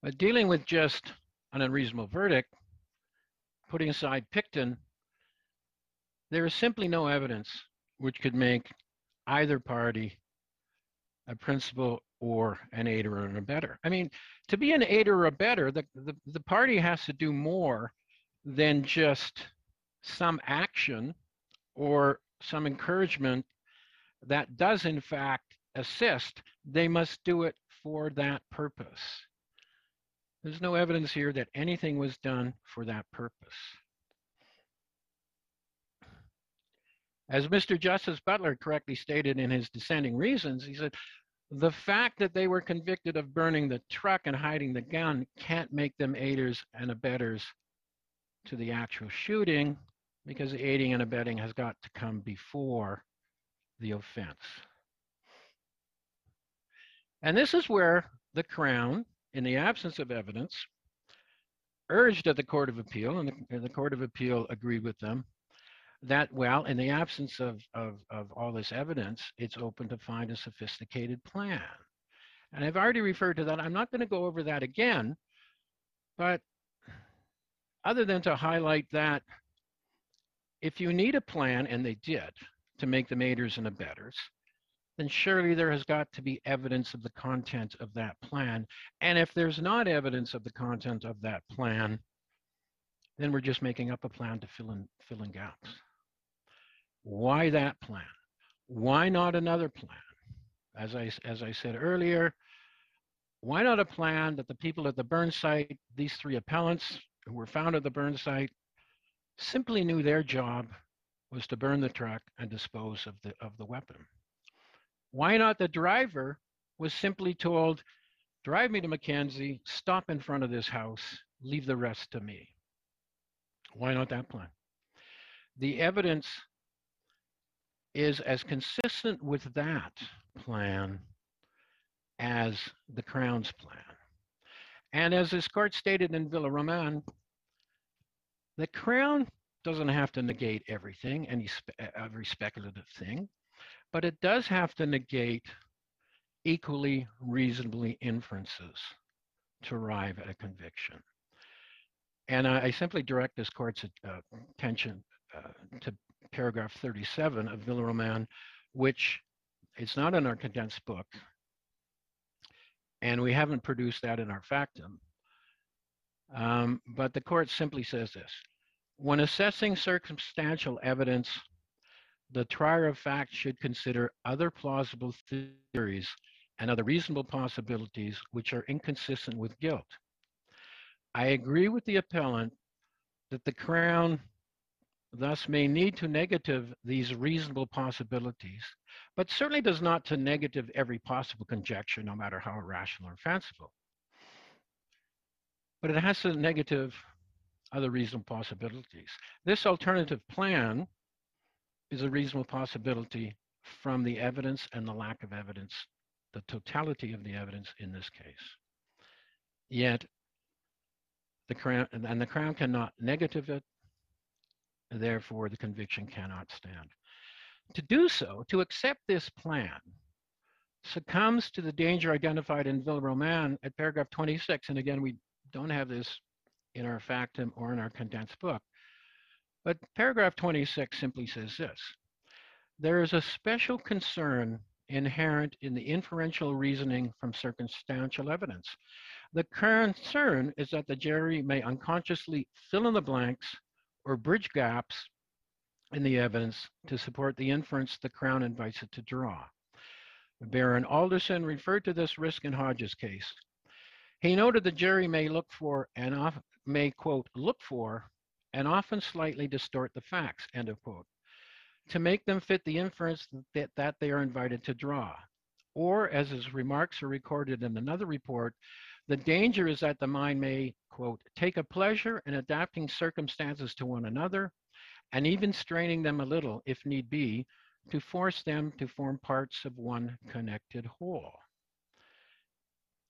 But dealing with just an unreasonable verdict, putting aside Pickton, there is simply no evidence which could make either party a principal or an aider or an abettor. I mean, to be an aider or abettor, the, the, the party has to do more than just some action or some encouragement that does in fact assist. They must do it for that purpose. There's no evidence here that anything was done for that purpose. As Mr. Justice Butler correctly stated in his dissenting reasons, he said, the fact that they were convicted of burning the truck and hiding the gun can't make them aiders and abettors to the actual shooting because aiding and abetting has got to come before the offense. And this is where the Crown, in the absence of evidence, urged at the Court of Appeal, and the, and the Court of Appeal agreed with them, that, well, in the absence of, of, of all this evidence, it's open to find a sophisticated plan. And I've already referred to that. I'm not going to go over that again, but other than to highlight that if you need a plan, and they did, to make the aiders and abettors, then surely there has got to be evidence of the content of that plan. And if there's not evidence of the content of that plan, then we're just making up a plan to fill in, fill in gaps. Why that plan? Why not another plan? As I, as I said earlier, why not a plan that the people at the burn site, these three appellants who were found at the burn site, simply knew their job was to burn the truck and dispose of the, of the weapon? Why not the driver was simply told, drive me to Mackenzie, stop in front of this house, leave the rest to me. Why not that plan? The evidence is as consistent with that plan as the Crown's plan. And as this court stated in Villaroman, the Crown doesn't have to negate everything, any spe- every speculative thing, but it does have to negate equally reasonably inferences to arrive at a conviction. And I, I simply direct this court's uh, attention uh, to paragraph 37 of Villaroman, which it's not in our condensed book, and we haven't produced that in our factum. Um, but the court simply says this: when assessing circumstantial evidence, the trier of fact should consider other plausible theories and other reasonable possibilities which are inconsistent with guilt. I agree with the appellant that the Crown thus may need to negative these reasonable possibilities, but certainly does not to negative every possible conjecture, no matter how irrational or fanciful. But it has to negative other reasonable possibilities. This alternative plan is a reasonable possibility from the evidence and the lack of evidence, the totality of the evidence in this case. Yet, the Crown, and the Crown cannot negative it, therefore the conviction cannot stand. To do so, to accept this plan, succumbs to the danger identified in Villaroman at paragraph 26. And again, we don't have this in our factum or in our condensed book. But paragraph 26 simply says this There is a special concern inherent in the inferential reasoning from circumstantial evidence. The concern is that the jury may unconsciously fill in the blanks or bridge gaps in the evidence to support the inference the Crown invites it to draw. Baron Alderson referred to this risk in Hodges' case. He noted the jury may look for and may quote look for and often slightly distort the facts end of quote to make them fit the inference that, that they are invited to draw. Or as his remarks are recorded in another report, the danger is that the mind may, quote, take a pleasure in adapting circumstances to one another and even straining them a little, if need be, to force them to form parts of one connected whole.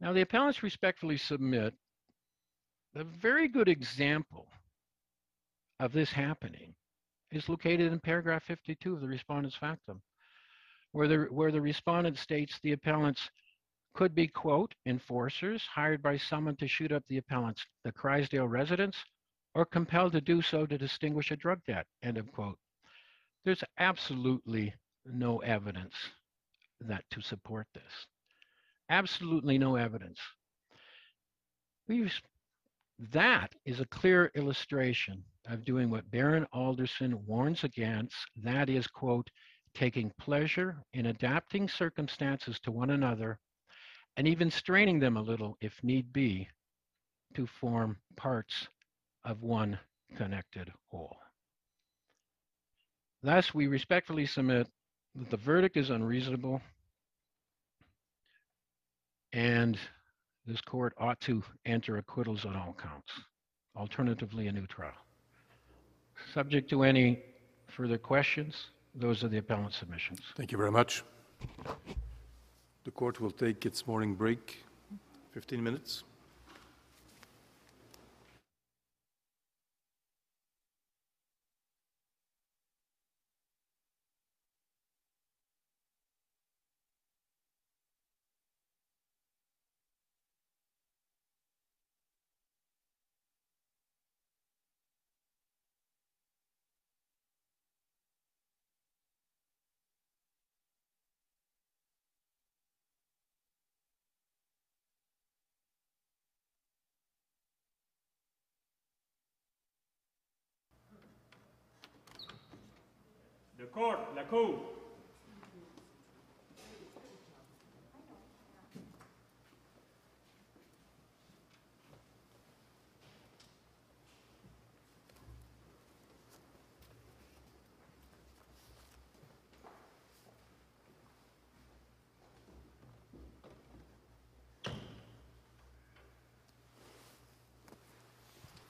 Now, the appellants respectfully submit a very good example of this happening is located in paragraph 52 of the respondent's factum, where the, where the respondent states the appellants could be, quote, enforcers hired by someone to shoot up the appellant's, the Crysdale residents, or compelled to do so to distinguish a drug debt, end of quote. There's absolutely no evidence that to support this. Absolutely no evidence. We've, that is a clear illustration of doing what Baron Alderson warns against, that is, quote, taking pleasure in adapting circumstances to one another and even straining them a little if need be to form parts of one connected whole. Thus, we respectfully submit that the verdict is unreasonable and this court ought to enter acquittals on all counts, alternatively a new trial. Subject to any further questions, those are the appellant submissions. Thank you very much. The court will take its morning break, 15 minutes. Court, la Cour.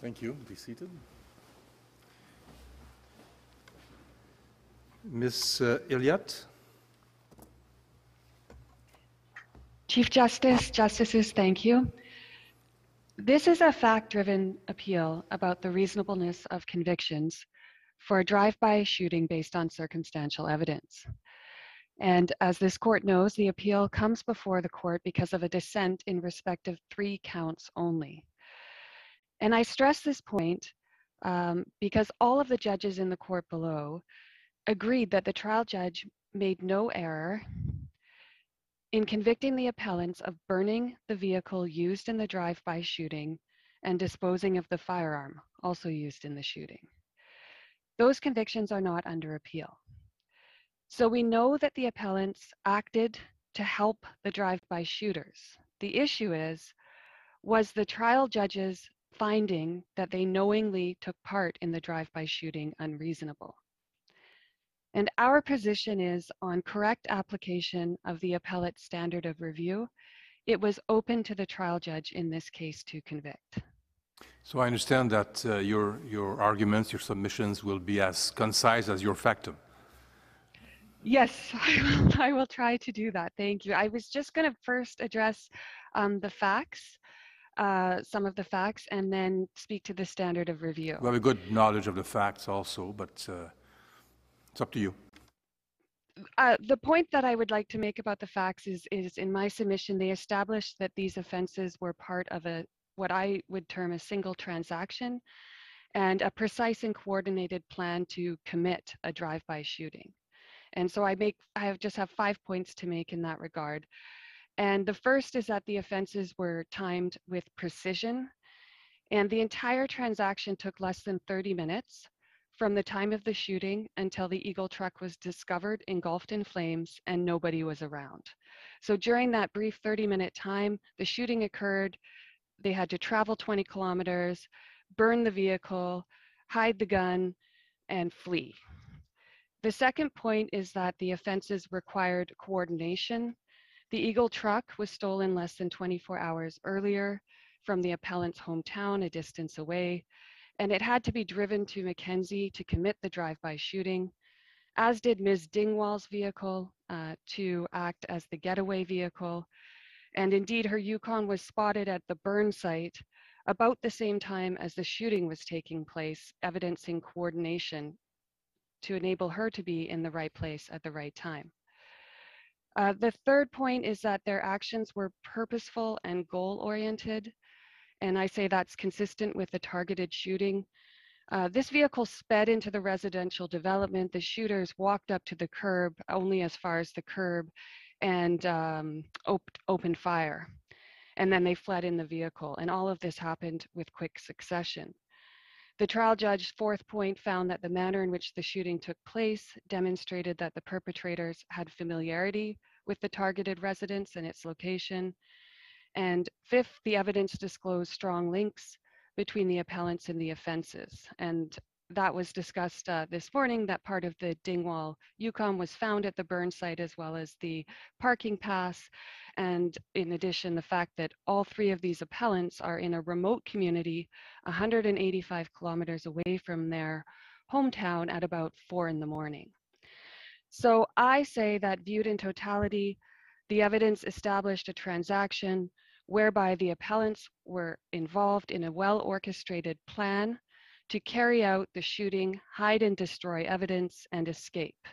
Thank you. Be seated. Ms. uh, Elliott? Chief Justice, Justices, thank you. This is a fact-driven appeal about the reasonableness of convictions for a drive-by shooting based on circumstantial evidence. And as this court knows, the appeal comes before the court because of a dissent in respect of three counts only. And I stress this point um, because all of the judges in the court below agreed that the trial judge made no error in convicting the appellants of burning the vehicle used in the drive-by shooting and disposing of the firearm also used in the shooting. Those convictions are not under appeal. So we know that the appellants acted to help the drive-by shooters. The issue is, was the trial judge's finding that they knowingly took part in the drive-by shooting unreasonable? And our position is on correct application of the appellate standard of review. It was open to the trial judge in this case to convict. So I understand that uh, your, your arguments, your submissions will be as concise as your factum. Yes, I will, I will try to do that. Thank you. I was just going to first address um, the facts, uh, some of the facts, and then speak to the standard of review. We have a good knowledge of the facts also, but uh, it's up to you. Uh, the point that I would like to make about the facts is, is in my submission, they established that these offenses were part of a what I would term a single transaction and a precise and coordinated plan to commit a drive-by shooting. And so I make I have just have five points to make in that regard. And the first is that the offenses were timed with precision and the entire transaction took less than 30 minutes from the time of the shooting until the Eagle truck was discovered engulfed in flames and nobody was around. So during that brief 30 minute time, the shooting occurred. They had to travel 20 kilometers, burn the vehicle, hide the gun, and flee. The second point is that the offenses required coordination. The Eagle truck was stolen less than 24 hours earlier from the appellant's hometown, a distance away and it had to be driven to Mackenzie to commit the drive-by shooting, as did Ms. Dingwall's vehicle uh, to act as the getaway vehicle. And indeed, her Yukon was spotted at the burn site about the same time as the shooting was taking place, evidencing coordination to enable her to be in the right place at the right time. Uh, the third point is that their actions were purposeful and goal-oriented. And I say that's consistent with the targeted shooting. Uh, this vehicle sped into the residential development. The shooters walked up to the curb, only as far as the curb, and um, op opened fire. And then they fled in the vehicle. And all of this happened with quick succession. The trial judge's fourth point found that the manner in which the shooting took place demonstrated that the perpetrators had familiarity with the targeted residence and its location, and fifth, the evidence disclosed strong links between the appellants and the offenses. And that was discussed uh, this morning that part of the Dingwall Yukon was found at the burn site as well as the parking pass. And in addition, the fact that all three of these appellants are in a remote community 185 kilometers away from their hometown at about four in the morning. So I say that viewed in totality, the evidence established a transaction whereby the appellants were involved in a well orchestrated plan to carry out the shooting, hide and destroy evidence, and escape.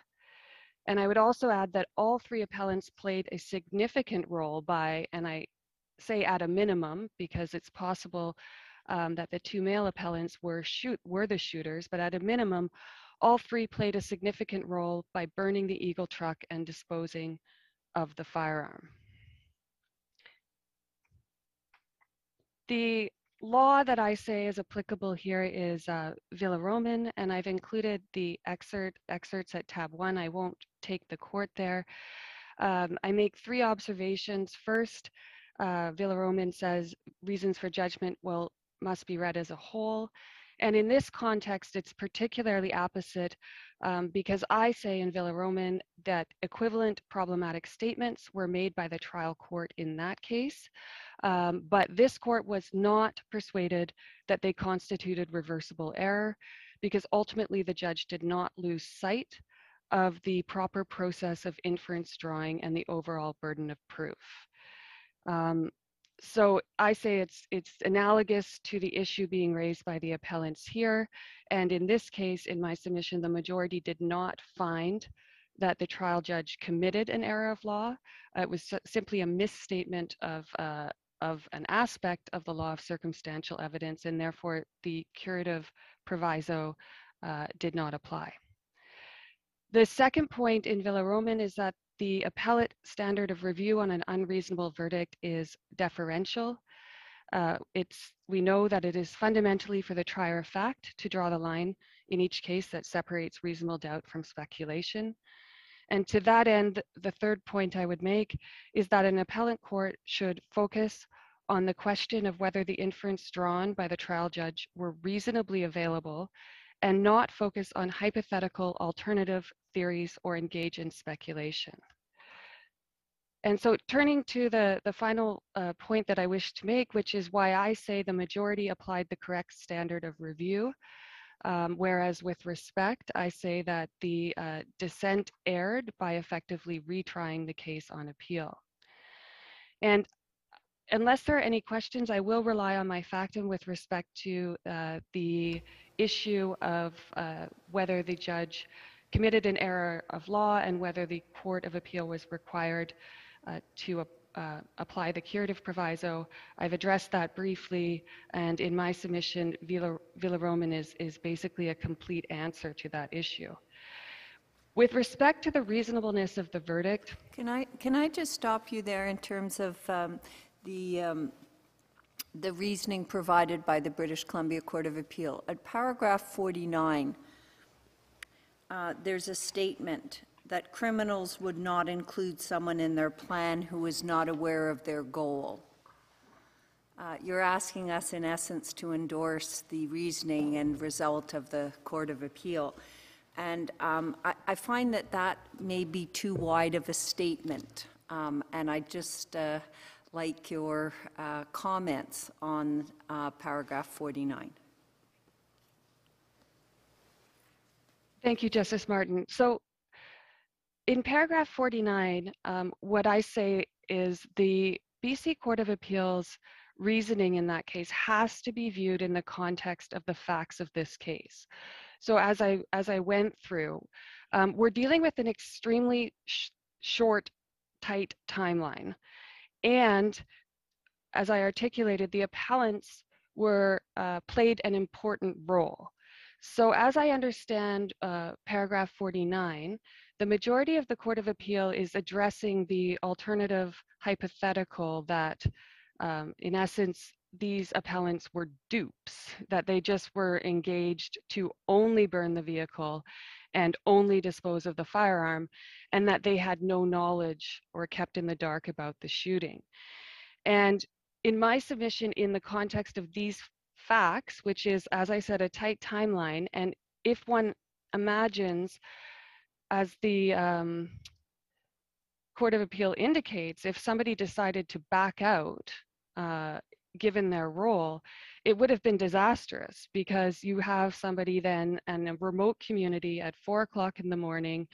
And I would also add that all three appellants played a significant role by, and I say at a minimum, because it's possible um, that the two male appellants were shoot were the shooters, but at a minimum, all three played a significant role by burning the Eagle truck and disposing of the firearm. The law that I say is applicable here is uh, Villaroman, and I've included the excerpt, excerpts at tab one. I won't take the court there. Um, I make three observations. First, uh, Villaroman says reasons for judgment will must be read as a whole. And in this context, it's particularly opposite um, because I say in Villaroman that equivalent problematic statements were made by the trial court in that case. Um, but this court was not persuaded that they constituted reversible error because ultimately the judge did not lose sight of the proper process of inference drawing and the overall burden of proof. Um, so I say it's it's analogous to the issue being raised by the appellants here. And in this case, in my submission, the majority did not find that the trial judge committed an error of law. Uh, it was simply a misstatement of uh, of an aspect of the law of circumstantial evidence, and therefore the curative proviso uh, did not apply. The second point in Villaroman is that the appellate standard of review on an unreasonable verdict is deferential. Uh, it's, we know that it is fundamentally for the trier of fact to draw the line in each case that separates reasonable doubt from speculation. And to that end, the third point I would make is that an appellate court should focus on the question of whether the inference drawn by the trial judge were reasonably available and not focus on hypothetical alternative theories or engage in speculation. And so turning to the, the final uh, point that I wish to make, which is why I say the majority applied the correct standard of review, um, whereas with respect, I say that the uh, dissent erred by effectively retrying the case on appeal. And unless there are any questions, I will rely on my factum with respect to uh, the issue of uh, whether the judge committed an error of law and whether the Court of Appeal was required uh, to uh, apply the curative proviso. I've addressed that briefly, and in my submission, Villa, Villaroman is, is basically a complete answer to that issue. With respect to the reasonableness of the verdict, Can I, can I just stop you there in terms of um, the, um, the reasoning provided by the British Columbia Court of Appeal? At paragraph 49, uh, there's a statement that criminals would not include someone in their plan who is not aware of their goal. Uh, You're asking us, in essence, to endorse the reasoning and result of the Court of Appeal. And um, I I find that that may be too wide of a statement. Um, And I just uh, like your uh, comments on uh, paragraph 49. Thank you, Justice Martin. So in paragraph 49, um, what I say is the BC Court of Appeals reasoning in that case has to be viewed in the context of the facts of this case. So as I as I went through, um, we're dealing with an extremely sh short, tight timeline, and as I articulated, the appellants were uh, played an important role. So as I understand uh, paragraph 49, the majority of the Court of Appeal is addressing the alternative hypothetical that, um, in essence, these appellants were dupes, that they just were engaged to only burn the vehicle and only dispose of the firearm, and that they had no knowledge or kept in the dark about the shooting. And in my submission, in the context of these facts, which is, as I said, a tight timeline, and if one imagines, as the um, Court of Appeal indicates, if somebody decided to back out, uh, given their role, it would have been disastrous because you have somebody then in a remote community at four o'clock in the morning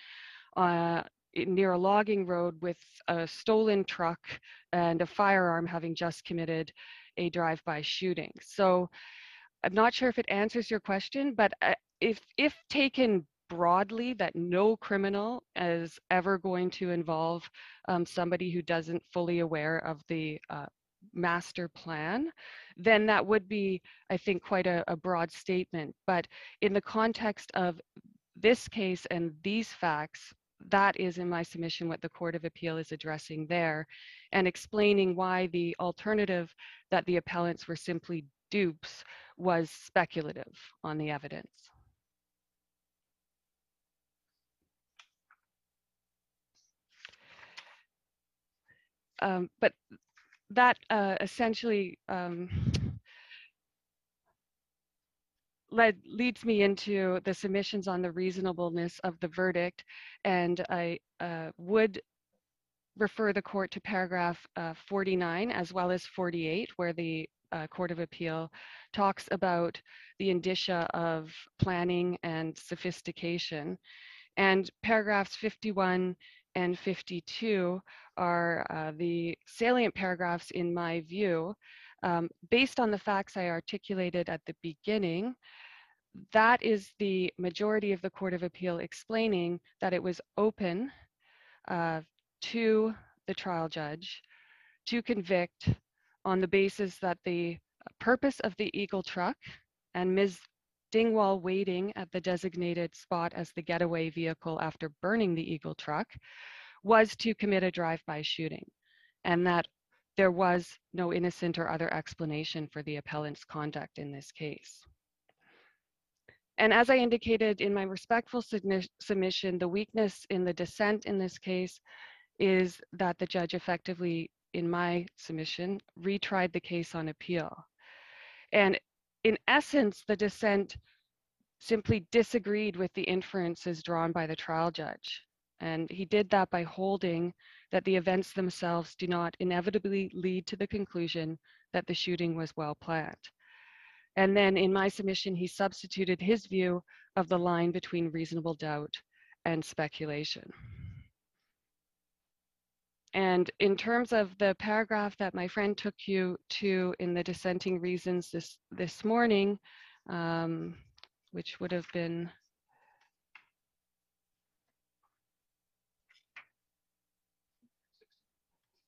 uh, near a logging road with a stolen truck and a firearm having just committed a drive-by shooting. So I'm not sure if it answers your question, but uh, if if taken broadly that no criminal is ever going to involve um, somebody who doesn't fully aware of the uh, master plan, then that would be, I think, quite a, a broad statement. But in the context of this case and these facts, that is in my submission what the Court of Appeal is addressing there and explaining why the alternative that the appellants were simply dupes was speculative on the evidence. Um, but that uh, essentially um, led leads me into the submissions on the reasonableness of the verdict, and I uh, would refer the court to paragraph uh, 49 as well as 48, where the uh, Court of Appeal talks about the indicia of planning and sophistication. And paragraphs 51 and 52 are uh, the salient paragraphs in my view. Um, based on the facts I articulated at the beginning, that is the majority of the Court of Appeal explaining that it was open uh, to the trial judge to convict on the basis that the purpose of the Eagle truck and Ms. Dingwall waiting at the designated spot as the getaway vehicle after burning the Eagle truck was to commit a drive-by shooting and that there was no innocent or other explanation for the appellant's conduct in this case. And as I indicated in my respectful submission, the weakness in the dissent in this case is that the judge effectively, in my submission, retried the case on appeal. And in essence, the dissent simply disagreed with the inferences drawn by the trial judge. And he did that by holding that the events themselves do not inevitably lead to the conclusion that the shooting was well planned. And then in my submission, he substituted his view of the line between reasonable doubt and speculation. And in terms of the paragraph that my friend took you to in the dissenting reasons this, this morning, um, which would have been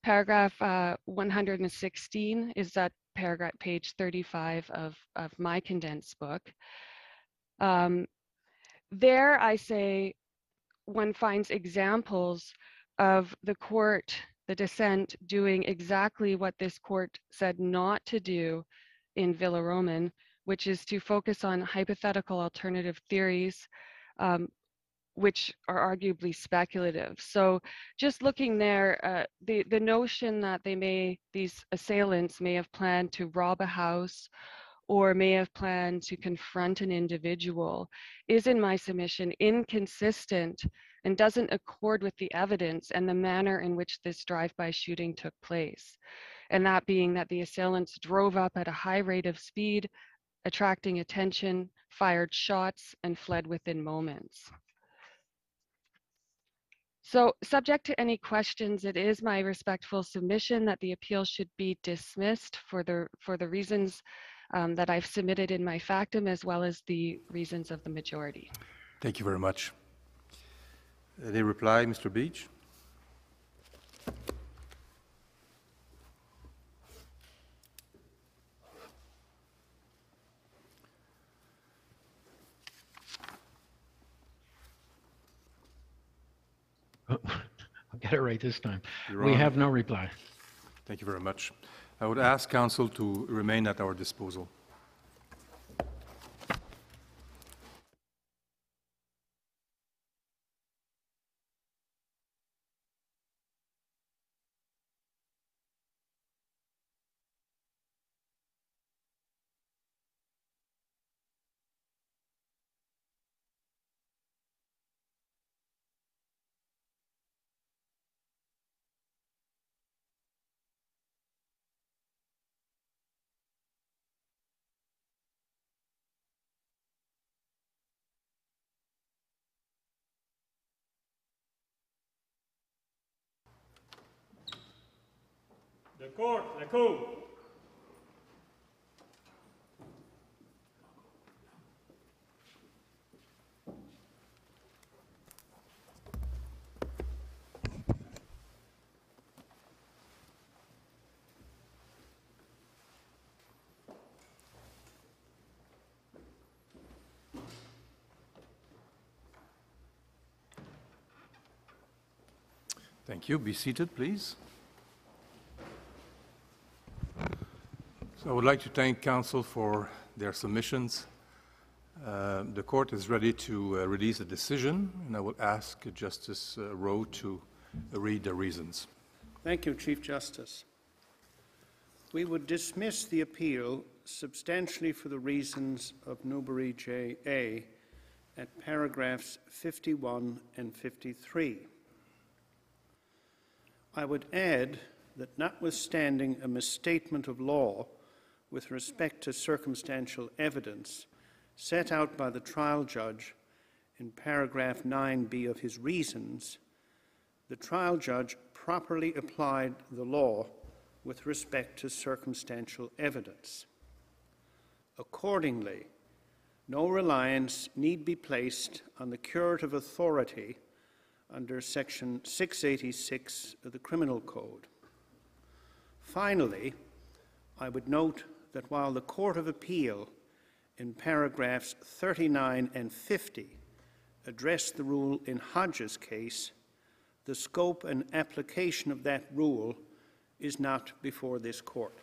paragraph uh, 116 is that paragraph page 35 of, of my condensed book. Um, there I say one finds examples of the court, the dissent, doing exactly what this court said not to do in Villaroman, which is to focus on hypothetical alternative theories, um, which are arguably speculative. So just looking there, uh, the, the notion that they may, these assailants may have planned to rob a house or may have planned to confront an individual is in my submission inconsistent and doesn't accord with the evidence and the manner in which this drive-by shooting took place. And that being that the assailants drove up at a high rate of speed, attracting attention, fired shots, and fled within moments. So subject to any questions, it is my respectful submission that the appeal should be dismissed for the, for the reasons um, that I've submitted in my factum as well as the reasons of the majority. Thank you very much. Any reply, Mr. Beach? I'll get it right this time. You're We on. have no reply. Thank you very much. I would ask counsel to remain at our disposal. Court, la cour. Thank you. Be seated, please. I would like to thank counsel for their submissions. Uh, The court is ready to uh, release a decision, and I will ask Justice uh, Rowe to read the reasons. Thank you, Chief Justice. we would dismiss the appeal substantially for the reasons of Newbury J.A. at paragraphs 51 and 53. I would add that notwithstanding a misstatement of law with respect to circumstantial evidence set out by the trial judge in paragraph 9b of his reasons, the trial judge properly applied the law with respect to circumstantial evidence. Accordingly, no reliance need be placed on the curative authority under Section 686 of the Criminal Code. Finally, I would note that while the Court of Appeal in paragraphs 39 and 50 addressed the rule in Hodges' case, the scope and application of that rule is not before this court.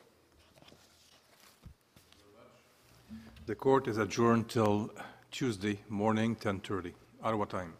The court is adjourned till Tuesday morning, 10:30, Ottawa time.